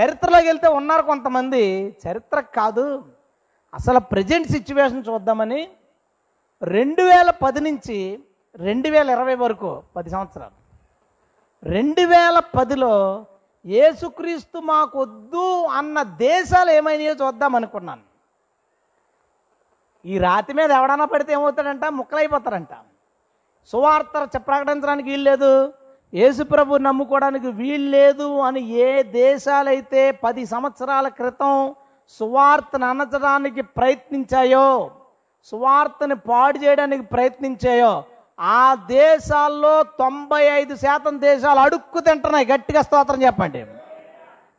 చరిత్రలోకి వెళ్తే ఉన్నారు కొంతమంది. చరిత్ర కాదు. అసలు ప్రజెంట్ సిచ్యువేషన్ చూద్దామని రెండు వేల పది నుంచి రెండు వేల ఇరవై వరకు పది సంవత్సరాలు. రెండు వేల పదిలో ఏసుక్రీస్తు మాకొద్దు అన్న దేశాలు ఏమైనాయో చూద్దాం అనుకున్నాను. ఈ రాతి మీద ఎవడన్నా పడితే ఏమవుతాడంట? ముక్కలైపోతారంట. సువార్త ప్రకటించడానికి వీలు లేదు. యేసుప్రభు నమ్ముకోవడానికి వీలు లేదు అని ఏ దేశాలైతే పది సంవత్సరాల క్రితం సువార్తను అనచడానికి ప్రయత్నించాయో సువార్తని పాడు చేయడానికి ప్రయత్నించాయో ఆ దేశాల్లో తొంభై ఐదు శాతం దేశాలు అడుక్కు తింటున్నాయి. గట్టిగా స్తోత్రం చెప్పండి.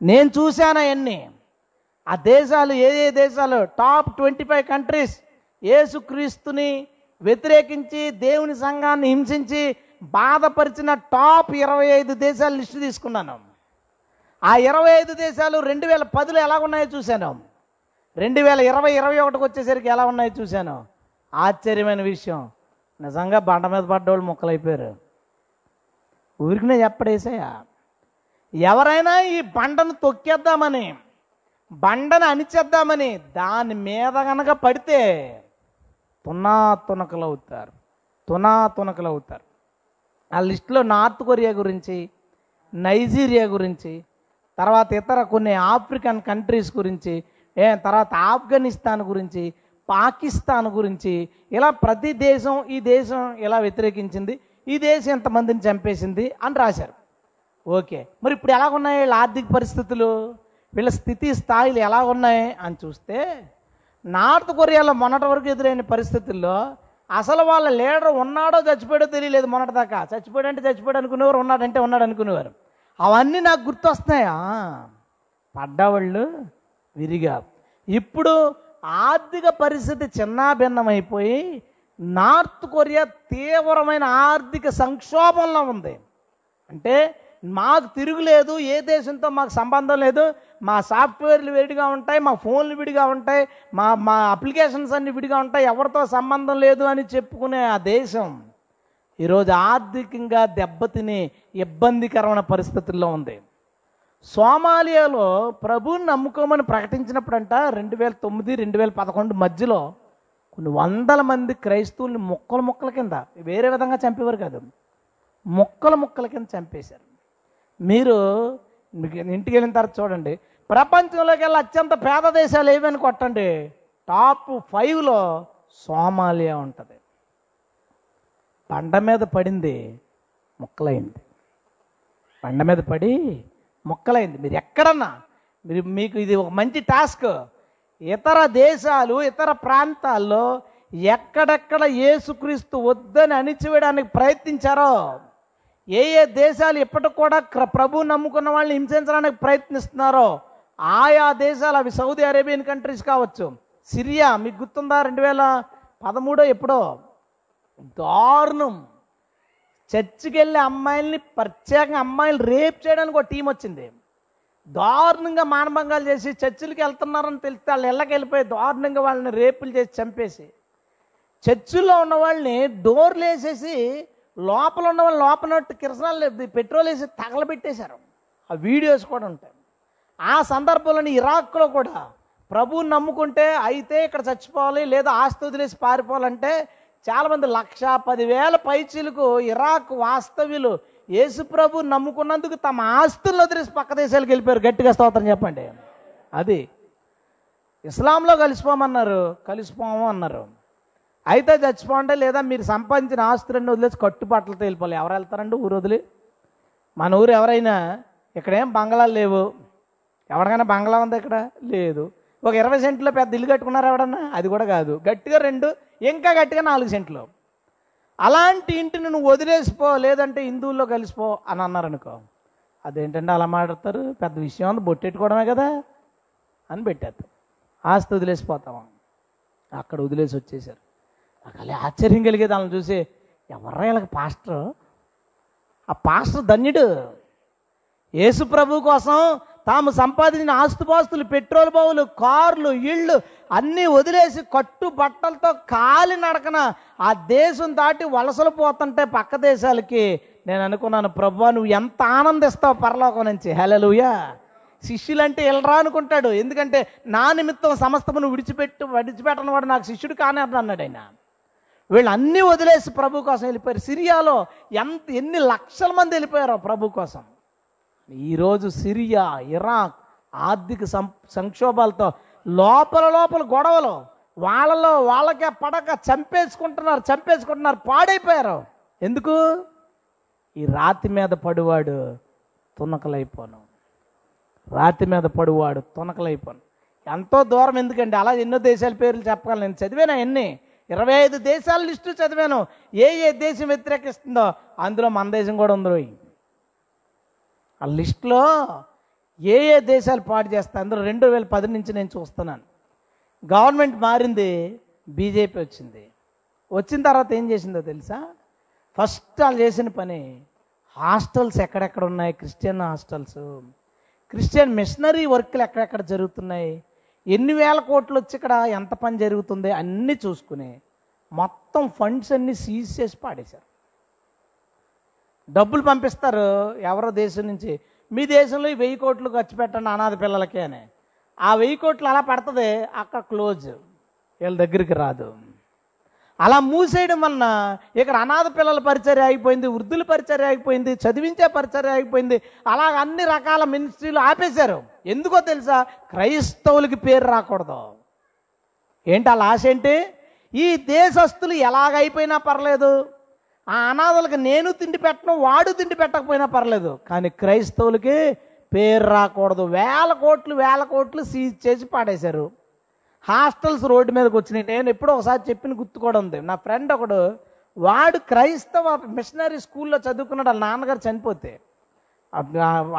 నేను చూశాను అవన్నీ. ఆ దేశాలు ఏ ఏ దేశాలు? Top twenty five countries. యేసుక్రీస్తుని వ్యతిరేకించి దేవుని సంఘాన్ని హింసించి బాధపరిచిన టాప్ ఇరవై ఐదు దేశాలు లిస్టు తీసుకున్నాను. ఆ ఇరవై ఐదు దేశాలు రెండు వేల పదిలో ఎలా ఉన్నాయో చూశాను. రెండు వేల ఇరవై ఇరవై ఒకటికి వచ్చేసరికి ఎలా ఉన్నాయో చూశాను. ఆశ్చర్యమైన విషయం. నిజంగా బండ మీద పడ్డవాళ్ళు ముక్కలైపోయారు. ఊరికినే చెప్పడేసాయా? ఎవరైనా ఈ బండను తొక్కేద్దామని బండను అణిచేద్దామని దాని మీద కనుక పడితే తునా తునకలు అవుతారు తునా తునకలు అవుతారు ఆ లిస్టులో నార్త్ కొరియా గురించి నైజీరియా గురించి తర్వాత ఇతర కొన్ని ఆఫ్రికన్ కంట్రీస్ గురించి తర్వాత ఆఫ్ఘనిస్తాన్ గురించి పాకిస్తాన్ గురించి ఇలా ప్రతి దేశం ఈ దేశం ఇలా వ్యతిరేకించింది ఈ దేశం ఎంతమందిని చంపేసింది అని రాశారు. ఓకే మరి ఇప్పుడు ఎలా ఉన్నాయి వీళ్ళ ఆర్థిక పరిస్థితులు? వీళ్ళ స్థితి స్థాయిలు ఎలా ఉన్నాయి అని చూస్తే నార్త్ కొరియాలో మొన్నటి వరకు ఎదురైన పరిస్థితుల్లో అసలు వాళ్ళ లీడర్ ఉన్నాడో చచ్చిపోయాడో తెలియలేదు మొన్నటి దాకా. చచ్చిపోయాడంటే చచ్చిపోయాడు అనుకునేవారు ఉన్నాడంటే ఉన్నాడు అనుకునేవారు. అవన్నీ నాకు గుర్తొస్తున్నాయా? పడ్డవాళ్ళు విరిగా ఇప్పుడు ఆర్థిక పరిస్థితి చిన్నాభిన్నమైపోయి నార్త్ కొరియా తీవ్రమైన ఆర్థిక సంక్షోభంలో ఉంది. అంటే మాకు తిరుగులేదు ఏ దేశంతో మాకు సంబంధం లేదు మా సాఫ్ట్వేర్లు విడిగా ఉంటాయి మా ఫోన్లు విడిగా ఉంటాయి మా మా అప్లికేషన్స్ అన్ని విడిగా ఉంటాయి ఎవరితో సంబంధం లేదు అని చెప్పుకునే ఆ దేశం ఈరోజు ఆర్థికంగా దెబ్బతిని ఇబ్బందికరమైన పరిస్థితుల్లో ఉంది. సోమాలియాలో ప్రభువుని నమ్ముకోమని ప్రకటించినప్పుడంట రెండు వేల తొమ్మిది రెండు వేల పదకొండు మధ్యలో కొన్ని వందల మంది క్రైస్తవుల్ని ముక్కల ముక్కల కింద వేరే విధంగా చంపేవారు కాదు ముక్కల ముక్కల కింద చంపేశారు. మీరు మీకు ఇంటికి వెళ్ళిన తర్వాత చూడండి ప్రపంచంలోకి వెళ్ళి అత్యంత పేద దేశాలు ఏమని కొట్టండి టాప్ ఫైవ్లో సోమాలియా ఉంటుంది. బండ మీద పడింది ముక్కలైంది. బండ మీద పడి మొక్కలైంది. మీరు ఎక్కడన్నా మీరు మీకు ఇది ఒక మంచి టాస్క్. ఇతర దేశాలు ఇతర ప్రాంతాల్లో ఎక్కడెక్కడ యేసుక్రీస్తు వద్దని అణిచివేయడానికి ప్రయత్నించారో ఏ ఏ దేశాలు ఇప్పటికి కూడా క్ర- ప్రభు నమ్ముకున్న వాళ్ళని హింసించడానికి ప్రయత్నిస్తున్నారో ఆయా దేశాలు అవి సౌదీ అరేబియన్ కంట్రీస్ కావచ్చు సిరియా మీకు గుర్తుందా? రెండు వేల పదమూడో ఎప్పుడో? దారుణం. చర్చికి వెళ్ళే అమ్మాయిల్ని ప్రత్యేకంగా అమ్మాయిలు రేప్ చేయడానికి ఒక టీం వచ్చింది. దారుణంగా మానభంగాలు చేసి చర్చిలకి వెళ్తున్నారని తెలిస్తే వాళ్ళు ఇళ్ళకి వెళ్ళిపోయి దారుణంగా వాళ్ళని రేపులు చేసి చంపేసి చర్చిల్లో ఉన్న వాళ్ళని డోర్లు వేసేసి లోపల ఉన్న వాళ్ళు లోపల కిరసనాలు పెట్రోల్ వేసి తగలబెట్టేశారు. ఆ వీడియోస్ కూడా ఉంటాయి. ఆ సందర్భంలోని ఇరాక్లో కూడా ప్రభువుని నమ్ముకుంటే అయితే ఇక్కడ చచ్చిపోవాలి లేదా ఆస్తి వదిలేసి పారిపోవాలంటే చాలామంది లక్ష పదివేల పైచీలకు ఇరాక్ వాస్తవ్యులు యేసుప్రభు నమ్ముకున్నందుకు తమ ఆస్తులను వదిలేసి పక్క దేశాలకు వెళ్ళిపోయారు. గట్టిగా స్తోత్రం చెప్పండి. అది ఇస్లాంలో కలిసిపోమన్నారు. కలిసిపోము అన్నారు. అయితే చచ్చిపోండి లేదా మీరు సంపాదించిన ఆస్తులన్నీ వదిలేసి కట్టుబాట్లతో వెళ్ళిపోవాలి. ఎవరు వెళ్తారండి? ఊరు వదిలి. మన ఊరు ఎవరైనా ఇక్కడేం బంగ్లాలు లేవు. ఎవరికైనా బంగ్లా ఉందా ఇక్కడ? లేదు. ఒక ఇరవై సెంట్లో పెద్ద ఇల్లు కట్టుకున్నారు ఎవడన్నా? అది కూడా కాదు. గట్టిగా రెండు ఇంకా గట్టిగా నాలుగు సెంట్లు. అలాంటి ఇంటిని నువ్వు వదిలేసిపో లేదంటే హిందువుల్లో కలిసిపో అని అన్నారనుకో. అదేంటంటే అలా మాట్లాడతారు? పెద్ద విషయం అంత బొట్టెట్టుకోవడమే కదా అని పెట్టారు ఆస్తి వదిలేసిపోతాం అక్కడ వదిలేసి వచ్చేసారు అలా ఆశ్చర్యం కలిగేది వాళ్ళని చూసి ఎవర్రా వీళ్ళకి పాస్టర్? ఆ పాస్టర్ ధన్యుడు. యేసు ప్రభు కోసం తాము సంపాదించిన ఆస్తుపాస్తులు పెట్రోల్ బావులు కార్లు ఇళ్ళు అన్నీ వదిలేసి కట్టు బట్టలతో కాలి నడకన ఆ దేశం దాటి వలసలు పోతుంటే పక్క దేశాలకి నేను అనుకున్నాను ప్రభు నువ్వు ఎంత ఆనందిస్తావు పరలోకం నుంచి? హెలలుయా శిష్యులంటే వెళ్ళరా అనుకుంటాడు. ఎందుకంటే నా నిమిత్తం సమస్తమును విడిచిపెట్టు విడిచిపెట్టని వాడు నాకు శిష్యుడు కానే అన్నాడు ఆయన. వీళ్ళు అన్నీ వదిలేసి ప్రభు కోసం వెళ్ళిపోయారు. సిరియాలో ఎంత ఎన్ని లక్షల మంది వెళ్ళిపోయారో ప్రభు కోసం. ఈరోజు సిరియా ఇరాక్ ఆర్థిక సం సంక్షోభాలతో లోపల లోపల గొడవలు. వాళ్ళలో వాళ్ళకే పడక చంపేసుకుంటున్నారు చంపేసుకుంటున్నారు పాడైపోయారు. ఎందుకు? ఈ రాతి మీద పడివాడు తునకలైపోను. రాతి మీద పడివాడు తునకలైపోను. ఎంతో దూరం ఎందుకండి? అలా ఎన్నో దేశాల పేర్లు చెప్పగలను. నేను చదివాను ఎన్ని ఇరవై ఐదు దేశాల లిస్టు చదివాను. ఏ ఏ దేశం వ్యతిరేకిస్తుందో అందులో మన దేశం కూడా ఉంది ఆ లిస్టులో ఏ ఏ దేశాలు పాటు చేస్తాయి అందులో రెండు వేల పది నుంచి నేను చూస్తున్నాను. గవర్నమెంట్ మారింది బీజేపీ వచ్చింది. వచ్చిన తర్వాత ఏం చేసిందో తెలుసా? ఫస్ట్ వాళ్ళు చేసిన పని హాస్టల్స్ ఎక్కడెక్కడ ఉన్నాయి? Christian hostels. క్రిస్టియన్ మిషనరీ వర్క్లు ఎక్కడెక్కడ జరుగుతున్నాయి? ఎన్ని వేల కోట్లు వచ్చి ఇక్కడ ఎంత పని జరుగుతుంది? అన్నీ చూసుకుని మొత్తం ఫండ్స్ అన్నీ సీజ్ చేసి పాడేశారు. డబ్బులు పంపిస్తారు ఎవరో దేశం నుంచి. మీ దేశంలో ఈ వెయ్యి కోట్లు ఖర్చు పెట్టండి అనాథ పిల్లలకి అని. ఆ వెయ్యి కోట్లు అలా పడుతుంది అక్కడ క్లోజ్. వీళ్ళ దగ్గరికి రాదు. అలా మూసేయడం వలన ఇక్కడ అనాథ పిల్లల పరిచర్య అయిపోయింది వృద్ధుల పరిచర్య ఆగిపోయింది చదివించే పరిచర్య ఆగిపోయింది. అలా అన్ని రకాల మినిస్ట్రీలు ఆపేశారు. ఎందుకో తెలుసా? క్రైస్తవులకి పేరు రాకూడదు. ఏంటి అలా ఆశ ఏంటి? ఈ దేశస్తులు ఎలాగైపోయినా పర్లేదు. ఆ అనాథలకు నేను తిండి పెట్టను వాడు తిండి పెట్టకపోయినా పర్లేదు. కానీ క్రైస్తవులకి పేరు రాకూడదు. వేల కోట్లు వేల కోట్లు సీజ్ చేసి పాడేశారు. హాస్టల్స్ రోడ్డు మీదకి వచ్చినాయి. నేను ఎప్పుడో ఒకసారి చెప్పిన గుర్తు కూడా ఉంది. నా ఫ్రెండ్ ఒకడు వాడు క్రైస్తవ మిషనరీ స్కూల్లో చదువుకున్నాడు. వాళ్ళ నాన్నగారు చనిపోతే.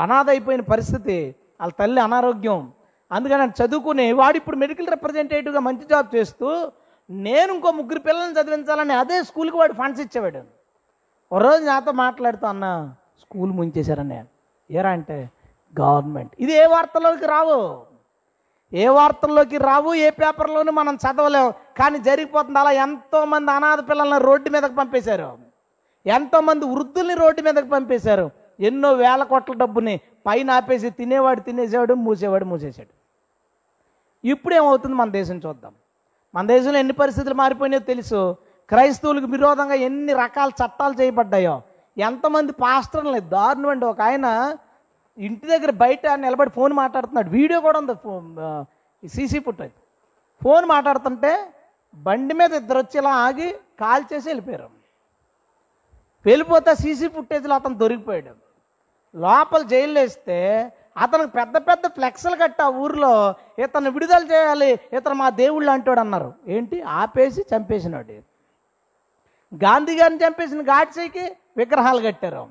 అనాథ అయిపోయిన పరిస్థితి. వాళ్ళ తల్లి అనారోగ్యం. అందుకని ఆయన చదువుకుని వాడు ఇప్పుడు మెడికల్ రిప్రజెంటేటివ్గా మంచి జాబ్ చేస్తూ నేను ఇంకో ముగ్గురు పిల్లల్ని చదివించాలని అదే స్కూల్కి వాడు ఫండ్స్ ఇచ్చేవాడు. ఒక రోజు నాతో మాట్లాడుతూ అన్న స్కూల్ ముంచేశారని ఏరా అంటే గవర్నమెంట్. ఇది ఏ వార్తల్లోకి రావు? ఏ వార్తల్లోకి రావు ఏ పేపర్లోనూ మనం చదవలేము కానీ జరిగిపోతుంది అలా ఎంతోమంది అనాథ పిల్లల్ని రోడ్డు మీదకి పంపేశారు. ఎంతోమంది వృద్ధుల్ని రోడ్డు మీదకి పంపేశారు. ఎన్నో వేల కోట్ల డబ్బుని పైన ఆపేసి తినేవాడు తినేసేవాడు మూసేవాడు మూసేశాడు. ఇప్పుడు ఏమవుతుంది మన దేశం చూద్దాం. మన దేశంలో ఎన్ని పరిస్థితులు మారిపోయినాయో తెలుసు. క్రైస్తవులకు విరోధంగా ఎన్ని రకాల చట్టాలు చేయబడ్డాయో. ఎంతమంది పాస్టర్లు దారుణమండి. ఒక ఆయన ఇంటి దగ్గర బయట నిలబడి ఫోన్ మాట్లాడుతున్నాడు. వీడియో కూడా ఉంది. CC footage. ఫోన్ మాట్లాడుతుంటే బండి మీద ఇద్దరు వచ్చి ఇలా ఆగి కాల్ చేసి వెళ్ళిపోయారు. వెళ్ళిపోతే సీసీ ఫుటేజ్లో అతను దొరికిపోయాడు. లోపల జైలు వేస్తే అతనికి పెద్ద పెద్ద ఫ్లెక్స్లు కట్ట ఆ ఊర్లో ఇతను విడుదల చేయాలి ఇతను మా దేవుళ్ళు అంటాడు అన్నారు. ఏంటి? ఆపేసి చంపేసినాడు. గాంధీ గారిని చంపేసిన గాడ్సేకి విగ్రహాలు కట్టారు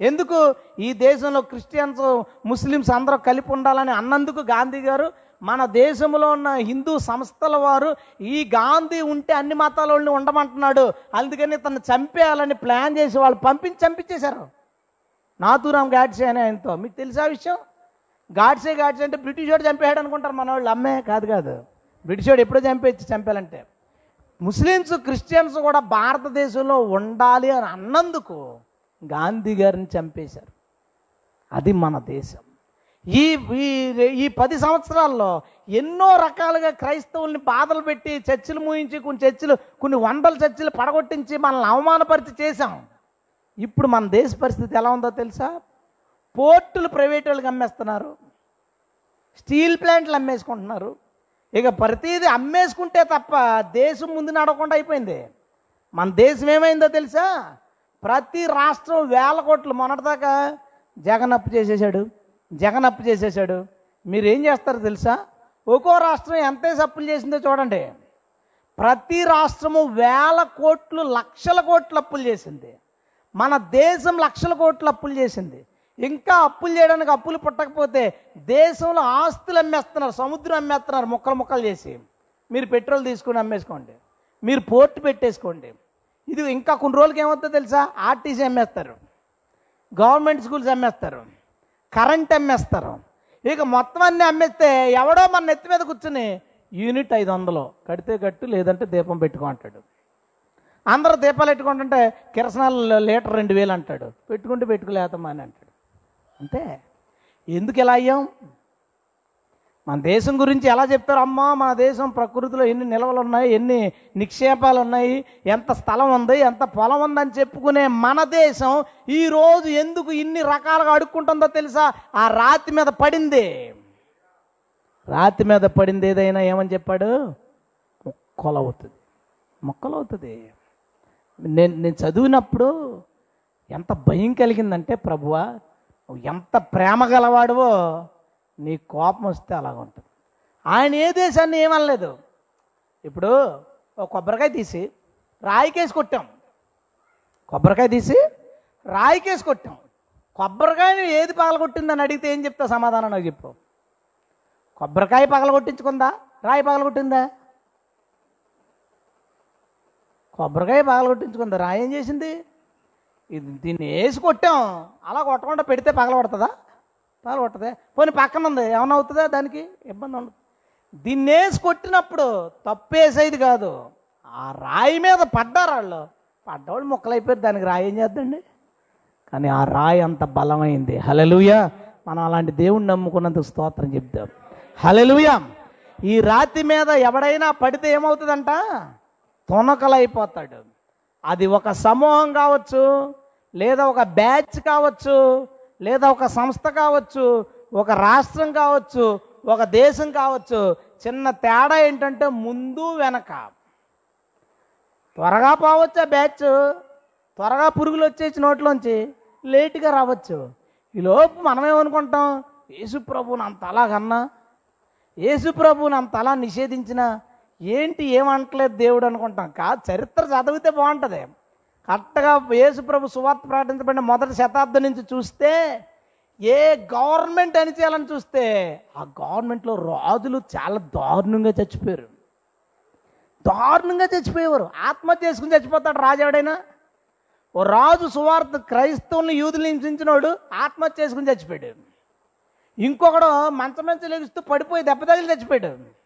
ఎందుకు? ఈ దేశంలో క్రిస్టియన్స్ ముస్లిమ్స్ అందరూ కలిపి ఉండాలని అన్నందుకు గాంధీ గారు. మన దేశంలో ఉన్న హిందూ సంస్థల వారు ఈ గాంధీ ఉంటే అన్ని మతాల వాళ్ళని ఉండమంటున్నాడు. అందుకని తను చంపేయాలని ప్లాన్ చేసి వాళ్ళు పంపించి చంపించేశారు. నాథూరామ్ గాడ్సే అనే ఆయనతో. మీకు తెలిసా విషయం? గాడ్సే గాడ్సే అంటే బ్రిటిష్ వాడు చంపేయాడు అనుకుంటారు మన వాళ్ళు అమ్మే కాదు కాదు. బ్రిటిష్ వాడు ఎప్పుడో చంపేసి చంపాలంటే. ముస్లిమ్స్ క్రిస్టియన్స్ కూడా భారతదేశంలో ఉండాలి అని అన్నందుకు గాంధీ గారిని చంపేశారు. అది మన దేశం. ఈ ఈ ఈ పది సంవత్సరాల్లో ఎన్నో రకాలుగా క్రైస్తవుల్ని బాధలు పెట్టి చర్చిలు మూయించి కొన్ని చర్చిలు కొన్ని వందల చర్చిలు పడగొట్టించి మనల్ని అవమానపరిచి చేశాం. ఇప్పుడు మన దేశ పరిస్థితి ఎలా ఉందో తెలుసా? పోర్టులు ప్రైవేట్ వాళ్ళకి అమ్మేస్తున్నారు. స్టీల్ ప్లాంట్లు అమ్మేసుకుంటున్నారు. ఇక ప్రతిదీ అమ్మేసుకుంటే తప్ప దేశం ముందు నడవకుండా అయిపోయింది. మన దేశం ఏమైందో తెలుసా? ప్రతి రాష్ట్రం వేల కోట్లు మొన్నటిదాకా జగన్ అప్పు చేసేసాడు జగన్ అప్పు చేసేసాడు మీరు ఏం చేస్తారో తెలుసా? ఒక్కో రాష్ట్రం ఎంత అప్పులు చేసిందో చూడండి. ప్రతి రాష్ట్రము వేల కోట్లు లక్షల కోట్లు అప్పులు చేసింది. మన దేశం లక్షల కోట్లు అప్పులు చేసింది. ఇంకా అప్పులు చేయడానికి అప్పులు పుట్టకపోతే దేశంలో ఆస్తులు అమ్మేస్తున్నారు సముద్రం అమ్మేస్తున్నారు ముక్కలు ముక్కలు చేసి. మీరు పెట్రోల్ తీసుకుని అమ్మేసుకోండి మీరు పోర్టు పెట్టేసుకోండి. ఇది ఇంకా కొన్ని రోజులకి ఏమవుతుందో తెలుసా? ఆర్టీసీ అమ్మేస్తారు గవర్నమెంట్ స్కూల్స్ అమ్మేస్తారు కరెంట్ అమ్మేస్తారు. ఇక మొత్తం అన్నీ అమ్మేస్తే ఎవడో మన నెత్తి మీద కూర్చుని యూనిట్ ఐదు వందలు కడితే కట్టు లేదంటే దీపం పెట్టుకో అంటాడు. అందరూ దీపాలు పెట్టుకుంటుంటే కిరసనాలు లీటర్ రెండు వేలు అంటాడు పెట్టుకుంటే పెట్టుకోలేదమ్మా అని అంటాడు. అంతే. ఎందుకు ఇలా అయ్యాం? మన దేశం గురించి ఎలా చెప్పారు? అమ్మా మన దేశం ప్రకృతిలో ఎన్ని నిల్వలు ఉన్నాయి ఎన్ని నిక్షేపాలు ఉన్నాయి ఎంత స్థలం ఉంది ఎంత పొలం ఉందని చెప్పుకునే మన దేశం ఈరోజు ఎందుకు ఇన్ని రకాలుగా అడుక్కుంటుందో తెలుసా? ఆ రాతి మీద పడింది. రాతి మీద పడింది ఏదైనా ఏమని చెప్పాడు? మొక్కలవుతుంది మొక్కలవుతుంది నేను నేను చదివినప్పుడు ఎంత భయం కలిగిందంటే ప్రభువా నువ్వు ఎంత ప్రేమ గలవాడువో నీ కోపం వస్తే అలాగుంటుంది ఆయన ఏ దేశాన్ని ఏమనలేదు. ఇప్పుడు ఒక కొబ్బరికాయ తీసి రాయికేసి కొట్టాం. కొబ్బరికాయ తీసి రాయికేసి కొట్టాం. కొబ్బరికాయని ఏది పగలగొట్టిందని అడిగితే ఏం చెప్తా సమాధానం నాకు చెప్పు. కొబ్బరికాయ పగలగొట్టించుకుందా? రాయి పగలగొట్టిందా? కొబ్బరికాయ పగలగొట్టించుకుందా? రాయి ఏం చేసింది? దీన్ని వేసి కొట్టాం. అలా కొట్టకుండా పెడితే పగలబడుతుందా పగలబడుతుంది పోనీ పక్కన ఉంది ఏమన్నా అవుతుందా దానికి? ఇబ్బంది ఉండదు. దీన్ని వేసి కొట్టినప్పుడు తప్పేసేది కాదు. ఆ రాయి మీద పడ్డారు వాళ్ళు. పడ్డవాళ్ళు మొక్కలైపోయారు. దానికి రాయి ఏం చేద్దండి? కానీ ఆ రాయి అంత బలమైంది. హలలుయ మనం అలాంటి దేవుణ్ణి నమ్ముకున్నందుకు స్తోత్రం చెప్తాం హలలుయ ఈ రాతి మీద ఎవడైనా పడితే ఏమవుతుందంట? తునకలైపోతాడు. అది ఒక సమూహం కావచ్చు లేదా ఒక బ్యాచ్ కావచ్చు లేదా ఒక సంస్థ కావచ్చు ఒక రాష్ట్రం కావచ్చు ఒక దేశం కావచ్చు. చిన్న తేడా ఏంటంటే ముందు వెనక. త్వరగా పోవచ్చు ఆ బ్యాచ్ త్వరగా పురుగులు వచ్చేసి నోట్లోంచి లేటుగా రావచ్చు. ఈలోపు మనమేమనుకుంటాం? యేసుప్రభుని అంత అలాగన్నా యేసుప్రభుని అంత అలా నిషేధించిన ఏంటి ఏమంటలేదు దేవుడు అనుకుంటాం. కాదు చరిత్ర చదివితే బాగుంటుంది. కరెక్ట్గా యేసుప్రభు సువార్త ప్రకటించబడిన మొదటి శతాబ్దం నుంచి చూస్తే ఏ గవర్నమెంట్ అని చేయాలని చూస్తే ఆ గవర్నమెంట్లో రాజులు చాలా దారుణంగా చచ్చిపోయారు. దారుణంగా చచ్చిపోయేవారు. ఆత్మహత్య చేసుకుని చచ్చిపోతాడు రాజు ఎవడైనా? ఓ రాజు సువార్త క్రైస్తవుల్ని యూదులు హింసించినోడు ఆత్మహత్య చేసుకుని చచ్చిపోయాడు. ఇంకొకడు మంచం మంచి లెగుస్తూ పడిపోయి దెబ్బ తగిలి చచ్చిపోయాడు.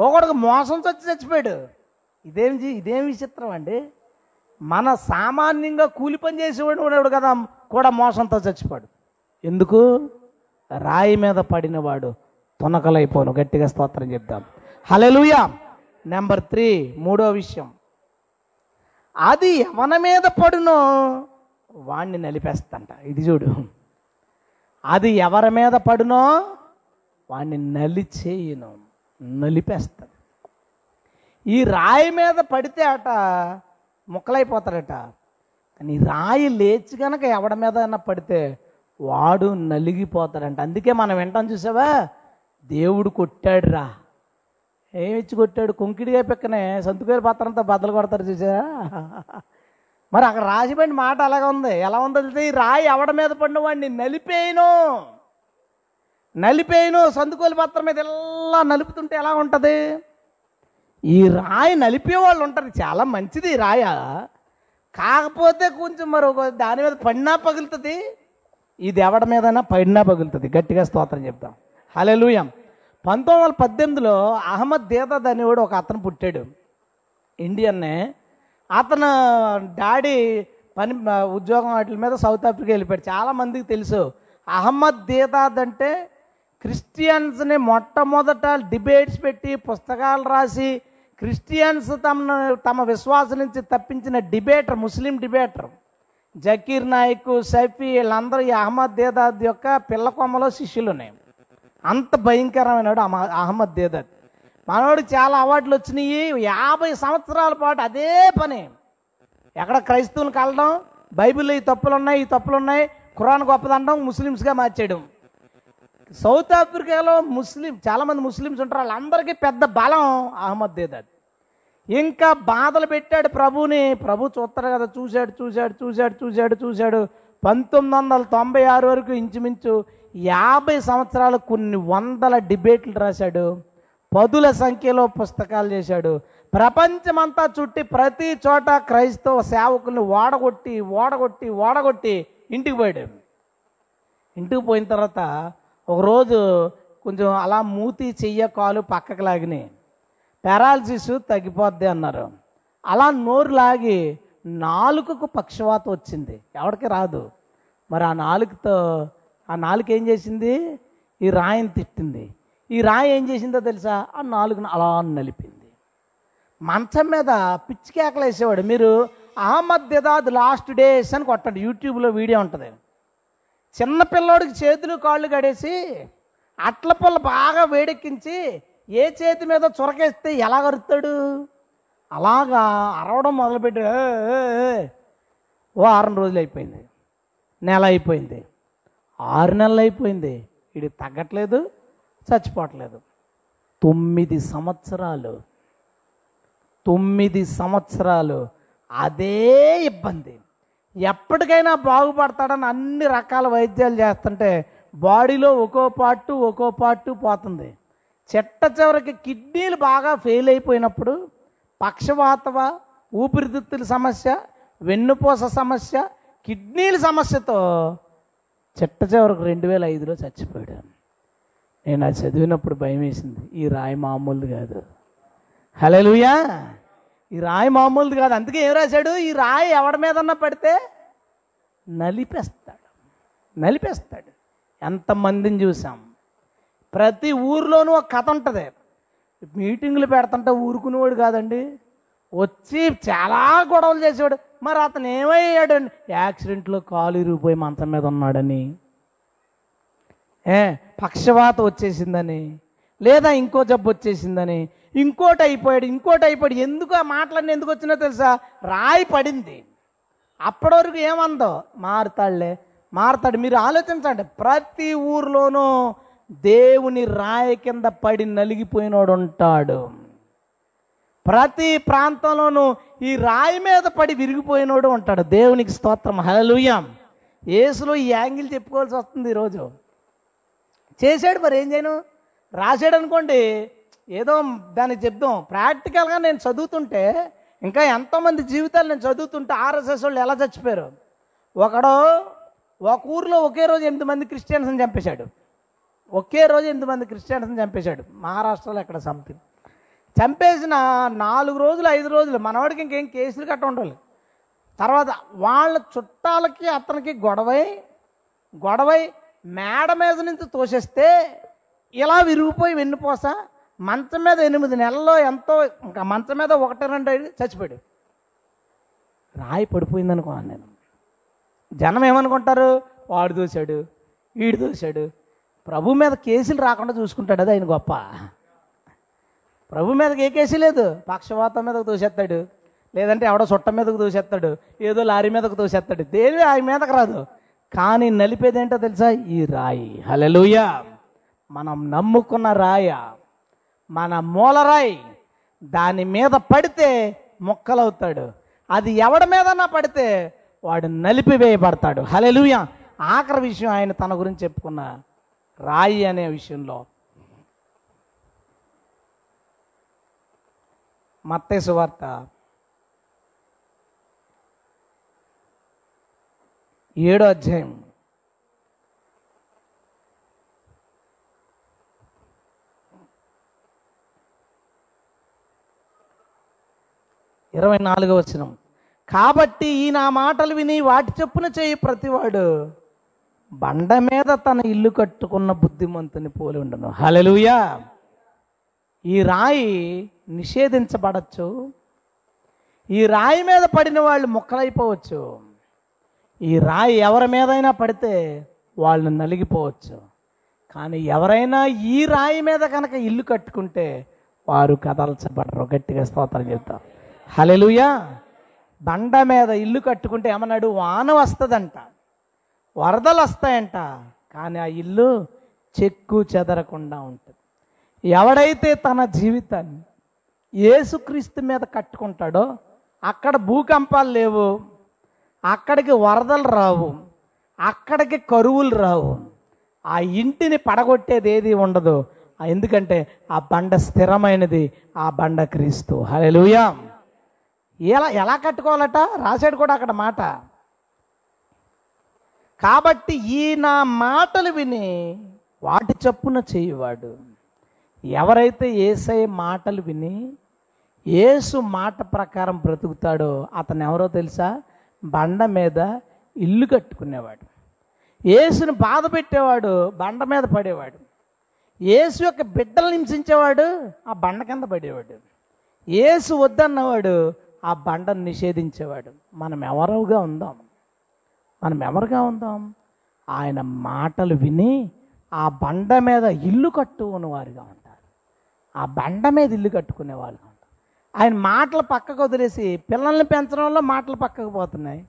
ఒకడికి మోసం చచ్చి చచ్చిపోయాడు. ఇదేం ఇదేం విచిత్రం అండి? మన సామాన్యంగా కూలి పని చేసేవాడు ఉన్నాడు కదా కూడా మోసంతో చచ్చిపోయాడు. ఎందుకు? రాయి మీద పడినవాడు తునకలైపోను. గట్టిగా స్తోత్రం చెప్దాం. హలెలుయా నెంబర్ త్రీ మూడో విషయం. అది ఎవన మీద పడునో వాణ్ణి నలిపేస్తంట. ఇది చూడు. అది ఎవరి మీద పడునో వాణ్ణి నలిచేయును. నలిపేస్తాడు ఈ రాయి మీద పడితే అట ముక్కలైపోతాడట కానీ రాయి లేచి కనుక ఎవడ మీద అయినా పడితే వాడు నలిగిపోతాడంట. అందుకే మనం వింటాం చూసావా? దేవుడు కొట్టాడు రా ఏమిచ్చి కొట్టాడు? కుంకిడిగా పిక్కనే సంతుకేరు పత్రంతో బద్దలు కొడతారు చూసారా మరి అక్కడ రాసిపోయిన మాట అలాగ ఉంది. ఎలా ఉందో? తెలిసి ఈ రాయి ఎవడ మీద పడిన వాడిని నలిపేయను. నలిపేయను సందుకోలు పత్రం మీద ఇలా నలుపుతుంటే ఎలా ఉంటుంది? ఈ రాయి నలిపే వాళ్ళు ఉంటారు చాలా మంచిది ఈ రాయ. కాకపోతే కొంచెం మరి ఒక దాని మీద పడినా పగులుతుంది ఇది ఎవడ మీదైనా పడినా పగులుతుంది. గట్టిగా స్తోత్రం చెప్తాం హలెలుయం పంతొమ్మిది వందల పద్దెనిమిదిలో అహ్మద్ దేదాద్ అనేవాడు ఒక అతను పుట్టాడు. ఇండియన్నే. అతను డాడీ పని ఉద్యోగం వాటి మీద సౌత్ ఆఫ్రికా వెళ్ళిపోయాడు. చాలా మందికి తెలుసు. అహ్మద్ దేదాద్ అంటే క్రిస్టియన్స్ని మొట్టమొదట డిబేట్స్ పెట్టి పుస్తకాలు రాసి క్రిస్టియన్స్ తమ తమ విశ్వాసం నుంచి తప్పించిన debater Muslim debater. Zakir Naik Saifi వీళ్ళందరూ ఈ అహ్మద్ దేదాద్ యొక్క పిల్ల కొమ్మలో శిష్యులునే అంత భయంకరమైనడు అహ్మద్ దేదాద్. మనోడు చాలా అవార్డులు వచ్చినాయి. యాభై సంవత్సరాల పాటు అదే పని. ఎక్కడ క్రైస్తవులు కలడం బైబిల్లో ఈ తప్పులు ఉన్నాయి ఈ తప్పులు ఉన్నాయి ఖురాన్ గొప్పదండం ముస్లిమ్స్గా మార్చేయడం. సౌత్ ఆఫ్రికాలో ముస్లిం చాలామంది ముస్లిమ్స్ ఉంటారు వాళ్ళందరికీ పెద్ద బలం అహ్మద్ దేదాద్ ఇంకా బాధలు పెట్టాడు ప్రభుని ప్రభు చూస్తారు కదా చూశాడు చూశాడు చూశాడు చూశాడు చూశాడు. పంతొమ్మిది వందల తొంభై ఆరు వరకు ఇంచుమించు యాభై సంవత్సరాలు కొన్ని వందల డిబేట్లు రాశాడు. పదుల సంఖ్యలో పుస్తకాలు చేశాడు. ప్రపంచమంతా చుట్టి ప్రతి చోట క్రైస్తవ సేవకుల్ని ఓడగొట్టి ఓడగొట్టి ఓడగొట్టి ఇంటికి పోయాడు. ఇంటికి పోయిన తర్వాత ఒకరోజు కొంచెం అలా మూతి చెయ్య కాలు పక్కకు లాగినాయి. పారాలసిస్ తగ్గిపోద్ది అన్నారు. అలా నోరు లాగి నాలుకకు పక్షవాతం వచ్చింది. ఎవరికి రాదు. మరి ఆ నాలుకతో ఆ నాలుక ఏం చేసింది? ఈ రాయిని తిట్టింది. ఈ రాయి ఏం చేసిందో తెలుసా? ఆ నాలుగును అలా నలిపింది. మంచం మీద పిచ్చి కేకలు వేసేవాడు. మీరు అహ్మద్ దిదాద్ లాస్ట్ డేస్ అని కొట్టండి. యూట్యూబ్లో వీడియో ఉంటుంది. చిన్న పిల్లోడికి చేతులు కాళ్ళు కడేసి అట్ల పిల్ల బాగా వేడెక్కించి ఏ చేతి మీద చురకేస్తే ఎలా అరుతాడు? అలాగా అరవడం మొదలుపెట్టి ఓ వారం రోజులు అయిపోయింది. నెల అయిపోయింది. ఆరు నెలలు అయిపోయింది. ఇది తగ్గట్లేదు చచ్చిపోవట్లేదు. తొమ్మిది సంవత్సరాలు తొమ్మిది సంవత్సరాలు అదే ఇబ్బంది. ఎప్పటికైనా బాగుపడతాడని అన్ని రకాల వైద్యాలు చేస్తుంటే బాడీలో ఒక్కో పార్టు ఒక్కో పార్టు పోతుంది. చెట్ట చివరికి కిడ్నీలు బాగా ఫెయిల్ అయిపోయినప్పుడు పక్షవాతవ ఊపిరితిత్తుల సమస్య వెన్నుపూస సమస్య కిడ్నీల సమస్యతో చెట్ట చివరికి రెండు వేల ఐదులో చచ్చిపోయాడు. నేను అది చదివినప్పుడు భయం వేసింది. ఈ రాయి మామూలు కాదు. హలో ఈ రాయి మామూలుది కాదు. అందుకే ఏం రాశాడు? ఈ రాయి ఎవడి మీదన్నా పడితే నలిపేస్తాడు. నలిపేస్తాడు. ఎంతమందిని చూసాం. ప్రతి ఊర్లోనూ ఒక కథ ఉంటుంది. మీటింగులు పెడుతుంటే ఊరుకునేవాడు కాదండి. వచ్చి చాలా గొడవలు చేసేవాడు. మరి అతను ఏమయ్యాడండి? యాక్సిడెంట్లో కాలు ఇరిగిపోయి మంచం మీద ఉన్నాడని. ఏ పక్షవాత వచ్చేసిందని. లేదా ఇంకో జబ్బు వచ్చేసిందని. ఇంకోటి అయిపోయాడు ఇంకోటి అయిపోయాడు ఎందుకు ఆ మాటలన్నీ ఎందుకు వచ్చినా తెలుసా? రాయి పడింది. అప్పటి వరకు ఏమందో? మారుతాడులే మారుతాడు. మీరు ఆలోచించండి ప్రతి ఊర్లోనూ దేవుని రాయి కింద పడి నలిగిపోయినోడు ఉంటాడు ప్రతి ప్రాంతంలోనూ ఈ రాయి మీద పడి విరిగిపోయినోడు ఉంటాడు. దేవునికి స్తోత్రం. హలలుయం ఏసులో ఈ యాంగిల్ చెప్పుకోవాల్సి వస్తుంది ఈరోజు. చేశాడు మరి ఏం చేయను? రాశాడు అనుకోండి ఏదో దాన్ని చెప్దాం. ప్రాక్టికల్గా నేను చదువుతుంటే ఇంకా ఎంతోమంది జీవితాలు నేను చదువుతుంటే ఆర్ఎస్ఎస్ వాళ్ళు ఎలా చచ్చిపోయారు? ఒకడు ఒక ఊర్లో ఒకే రోజు ఎనిమిది మంది క్రిస్టియన్స్ని చంపేశాడు. ఒకే రోజు ఎనిమిది మంది క్రిస్టియన్స్ని చంపేశాడు. మహారాష్ట్రలో ఎక్కడ సంథింగ్ చంపేసిన నాలుగు రోజులు ఐదు రోజులు మనవాడికి ఇంకేం కేసులు కట్ట ఉండాలి. తర్వాత వాళ్ళ చుట్టాలకి అతనికి గొడవై గొడవై మేడ మీద నుంచి తోసేస్తే ఇలా విరిగిపోయి వెన్నుపోసా మంచం మీద ఎనిమిది నెలల్లో ఎంతో ఇంకా మంచం మీద ఒకటి రెండు ఐదు చచ్చిపోయాడు. రాయి పడిపోయింది అనుకున్నాను నేను జనం ఏమనుకుంటారు? వాడు దూశాడు వీడు దూశాడు. ప్రభు మీద కేసులు రాకుండా చూసుకుంటాడు అది ఆయన గొప్ప. ప్రభు మీదకి ఏ కేసు లేదు. పక్షవాతం మీదకు తోసేస్తాడు లేదంటే ఎవడో చుట్ట మీదకు తోసేస్తాడు ఏదో లారీ మీదకు తోసేస్తాడు దేని ఆయన మీదకు రాదు. కానీ నలిపేదేంటో తెలుసా? ఈ రాయి. హలెలుయ మనం నమ్ముకున్న రాయ. మన మూలరాయి దాని మీద పడితే మొక్కలవుతాడు. అది ఎవడి మీదన్నా పడితే వాడు నలిపివేయబడతాడు. హలెలుయ ఆఖరి విషయం ఆయన తన గురించి చెప్పుకున్న రాయి అనే విషయంలో. మత్తేసు వార్త ఏడో అధ్యాయం. ఇరవై నాలుగవ వచనం. కాబట్టి ఈ నా మాటలు విని వాటి చెప్పున చేయి ప్రతివాడు బండ మీద తన ఇల్లు కట్టుకున్న బుద్ధిమంతుని పోలి ఉండను. హలలుయా ఈ రాయి నిషేధించబడచ్చు. ఈ రాయి మీద పడిన వాళ్ళు ముక్కలైపోవచ్చు. ఈ రాయి ఎవరి మీదైనా పడితే వాళ్ళు నలిగిపోవచ్చు. కానీ ఎవరైనా ఈ రాయి మీద కనుక ఇల్లు కట్టుకుంటే వారు కదల్చబడరు. గట్టిగా స్తోత్రం చెప్తారు హలెలుయా బండ మీద ఇల్లు కట్టుకుంటే ఏమన్నాడు వాన వస్తుందంట వరదలు వస్తాయంట కానీ ఆ ఇల్లు చెక్కు చెదరకుండా ఉంటుంది. ఎవడైతే తన జీవితాన్ని ఏసుక్రీస్తు మీద కట్టుకుంటాడో అక్కడ భూకంపాలు లేవు అక్కడికి వరదలు రావు అక్కడికి కరువులు రావు ఆ ఇంటిని పడగొట్టేది ఏది ఉండదు. ఎందుకంటే ఆ బండ స్థిరమైనది ఆ బండ క్రీస్తు. హలో ఎలా ఎలా కట్టుకోవాలట? రాశాడు కూడా అక్కడ మాట. కాబట్టి ఈ నా మాటలు విని వాటి చప్పున చేయువాడు. ఎవరైతే ఏసై మాటలు విని ఏసు మాట ప్రకారం బ్రతుకుతాడో అతను ఎవరో తెలుసా? బండ మీద ఇల్లు కట్టుకునేవాడు. ఏసుని బాధ పెట్టేవాడు బండ మీద పడేవాడు. ఏసు యొక్క బిడ్డలు హింసించేవాడు ఆ బండ కింద పడేవాడు. ఏసు వద్దన్నవాడు ఆ బండను నిషేధించేవాడు. మనం ఎవరుగా ఉందాం? మనం ఎవరుగా ఉందాం? ఆయన మాటలు విని ఆ బండ మీద ఇల్లు కట్టుకునే వారుగా ఉంటారు. ఆ బండ మీద ఇల్లు కట్టుకునే వాళ్ళు ఉంటారు. ఆయన మాటలు పక్కకు వదిలేసి పిల్లల్ని పెంచడంలో మాటలు పక్కకు పోతున్నాయి.